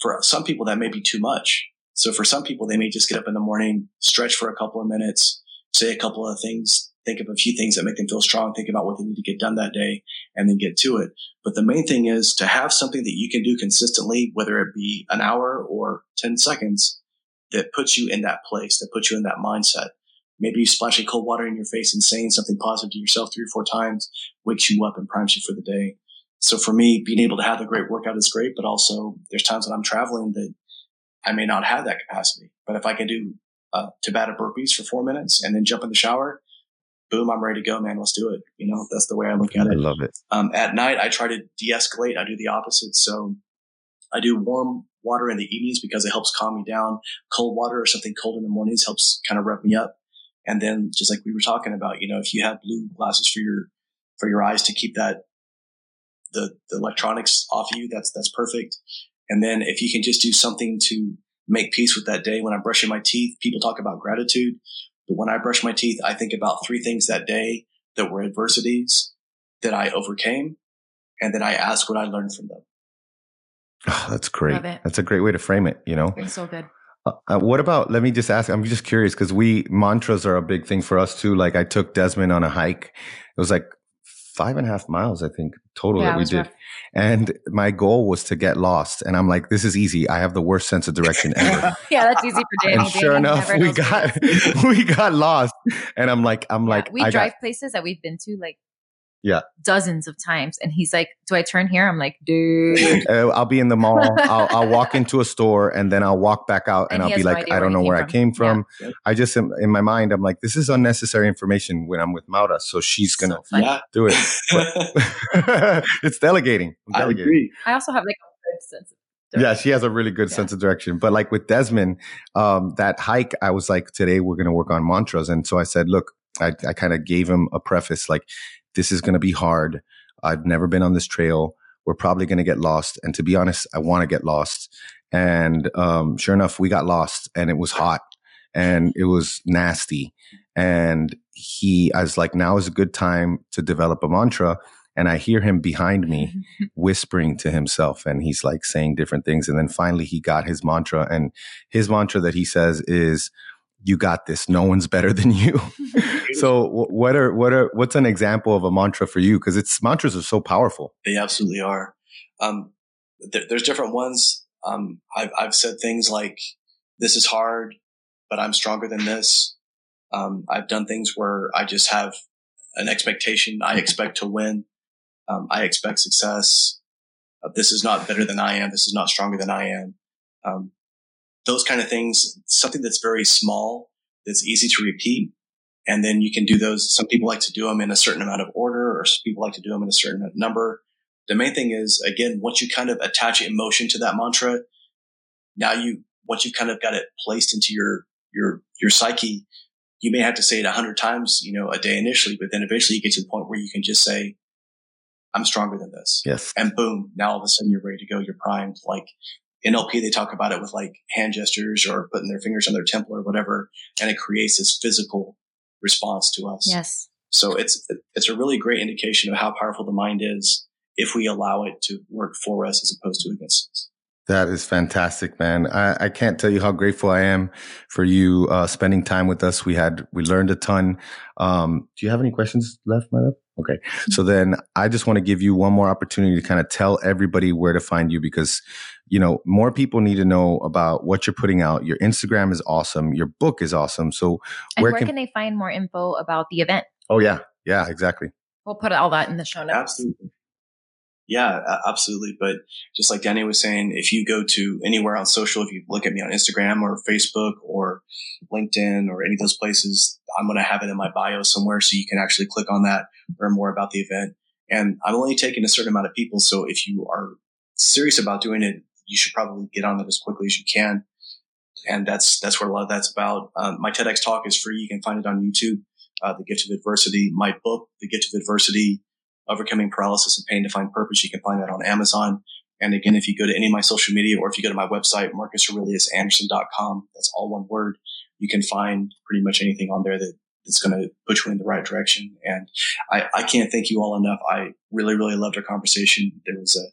for some people, that may be too much. So for some people, they may just get up in the morning, stretch for a couple of minutes, say a couple of things, think of a few things that make them feel strong, think about what they need to get done that day, and then get to it. But the main thing is to have something that you can do consistently, whether it be an hour or 10 seconds that puts you in that place, that puts you in that mindset. Maybe you splashing cold water in your face and saying something positive to yourself three or four times wakes you up and primes you for the day. So for me, being able to have a great workout is great, but also there's times when I'm traveling that I may not have that capacity. But if I can do uh, Tabata burpees for four minutes and then jump in the shower, boom, I'm ready to go, man. Let's do it. You know, that's the way I look at it. I love it. Um, at night, I try to de-escalate. I do the opposite. So I do warm water in the evenings because it helps calm me down. Cold water or something cold in the mornings helps kind of rev me up. And then just like we were talking about, you know, if you have blue glasses for your, for your eyes to keep that, the, the electronics off you, that's, that's perfect. And then if you can just do something to make peace with that day. When I'm brushing my teeth, people talk about gratitude. But when I brush my teeth, I think about three things that day that were adversities that I overcame. And then I ask what I learned from them. Oh, that's great. That's a great way to frame it, you know? It's so good. Uh, uh, what about, let me just ask, I'm just curious because we, mantras are a big thing for us too. Like I took Desmond on a hike. It was like five and a half miles, I think, total yeah, that we did. Rough. And my goal was to get lost. And I'm like, this is easy. I have the worst sense of direction ever. [LAUGHS] yeah, that's easy for Danny. And sure enough, we got [LAUGHS] we got lost. And I'm like, I'm yeah, like, we I drive got, places that we've been to like yeah. Dozens of times. And he's like, Do I turn here? I'm like, dude. Uh, [LAUGHS] I'll be in the mall. I'll, I'll, walk into a store and then I'll walk back out and, and I'll be like, I don't know where from. I came from. Yeah. I just am in my mind, I'm like, this is unnecessary information when I'm with Maura. So she's going to so yeah. do it. [LAUGHS] [LAUGHS] it's delegating. delegating. I agree. I also have like a good sense of yeah, she has a really good yeah. sense of direction. But like with Desmond, um, that hike, I was like, today we're going to work on mantras. And so I said, look, I, I kind of gave him a preface like, this is going to be hard. I've never been on this trail. We're probably going to get lost. And to be honest, I want to get lost. And um, sure enough, we got lost and it was hot and it was nasty. And he, I was like, now is a good time to develop a mantra. And I hear him behind me [LAUGHS] whispering to himself and he's like saying different things. And then finally he got his mantra and his mantra that he says is, you got this. No one's better than you. [LAUGHS] [LAUGHS] so what are, what are, what's an example of a mantra for you? Cause it's mantras are so powerful. They absolutely are. Um, there, there's different ones. Um, I've, I've said things like, this is hard, but I'm stronger than this. Um, I've done things where I just have an expectation. I expect to win. Um, I expect success. Uh, this is not better than I am. This is not stronger than I am. Um, those kind of things, something that's very small, that's easy to repeat. And then you can do those. Some people like to do them in a certain amount of order or some people like to do them in a certain number. The main thing is, again, once you kind of attach emotion to that mantra, now you, once you've kind of got it placed into your, your, your psyche, you may have to say it a hundred times, you know, a day initially, but then eventually you get to the point where you can just say, I'm stronger than this. Yes. And boom, now all of a sudden you're ready to go. You're primed. Like NLP, they talk about it with like hand gestures or putting their fingers on their temple or whatever, and it creates this physical response to us. Yes. So it's it's a really great indication of how powerful the mind is if we allow it to work for us as opposed to against us. That is fantastic, man. I, I can't tell you how grateful I am for you uh, spending time with us. We had we learned a ton. Um, do you have any questions left, my love? Okay. Mm-hmm. So then I just want to give you one more opportunity to kind of tell everybody where to find you because, you know, more people need to know about what you're putting out. Your Instagram is awesome. Your book is awesome. So where, where can, can, they find more info about the event? Oh yeah. Yeah, exactly. We'll put all that in the show notes. Absolutely. Yeah, absolutely. But just like Danny was saying, if you go to anywhere on social, if you look at me on Instagram or Facebook or LinkedIn or any of those places, I'm going to have it in my bio somewhere so you can actually click on that, learn more about the event. And I'm only taking a certain amount of people. So if you are serious about doing it, you should probably get on it as quickly as you can. And that's, that's where a lot of that's about. Um, my TEDx talk is free. You can find it on YouTube. Uh, the gift of adversity, my book, the gift of adversity, overcoming paralysis and pain to find purpose. You can find that on Amazon. And again, if you go to any of my social media or if you go to my website, marcusaureliusanderson.com, that's all one word, you can find pretty much anything on there that that's going to put you in the right direction. And I, I can't thank you all enough. I really, really loved our conversation. There was a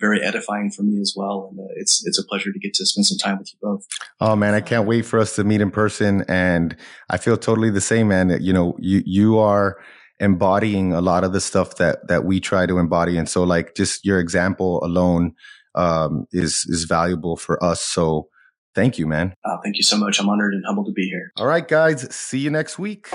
very edifying for me as well. And uh, it's, it's a pleasure to get to spend some time with you both. Oh man, I can't wait for us to meet in person. And I feel totally the same, man. You know, you, you are, embodying a lot of the stuff that that we try to embody. And so like just your example alone um, is is valuable for us. So thank you man. Uh, thank you so much. I'm honored and humbled to be here. All right guys. See you next week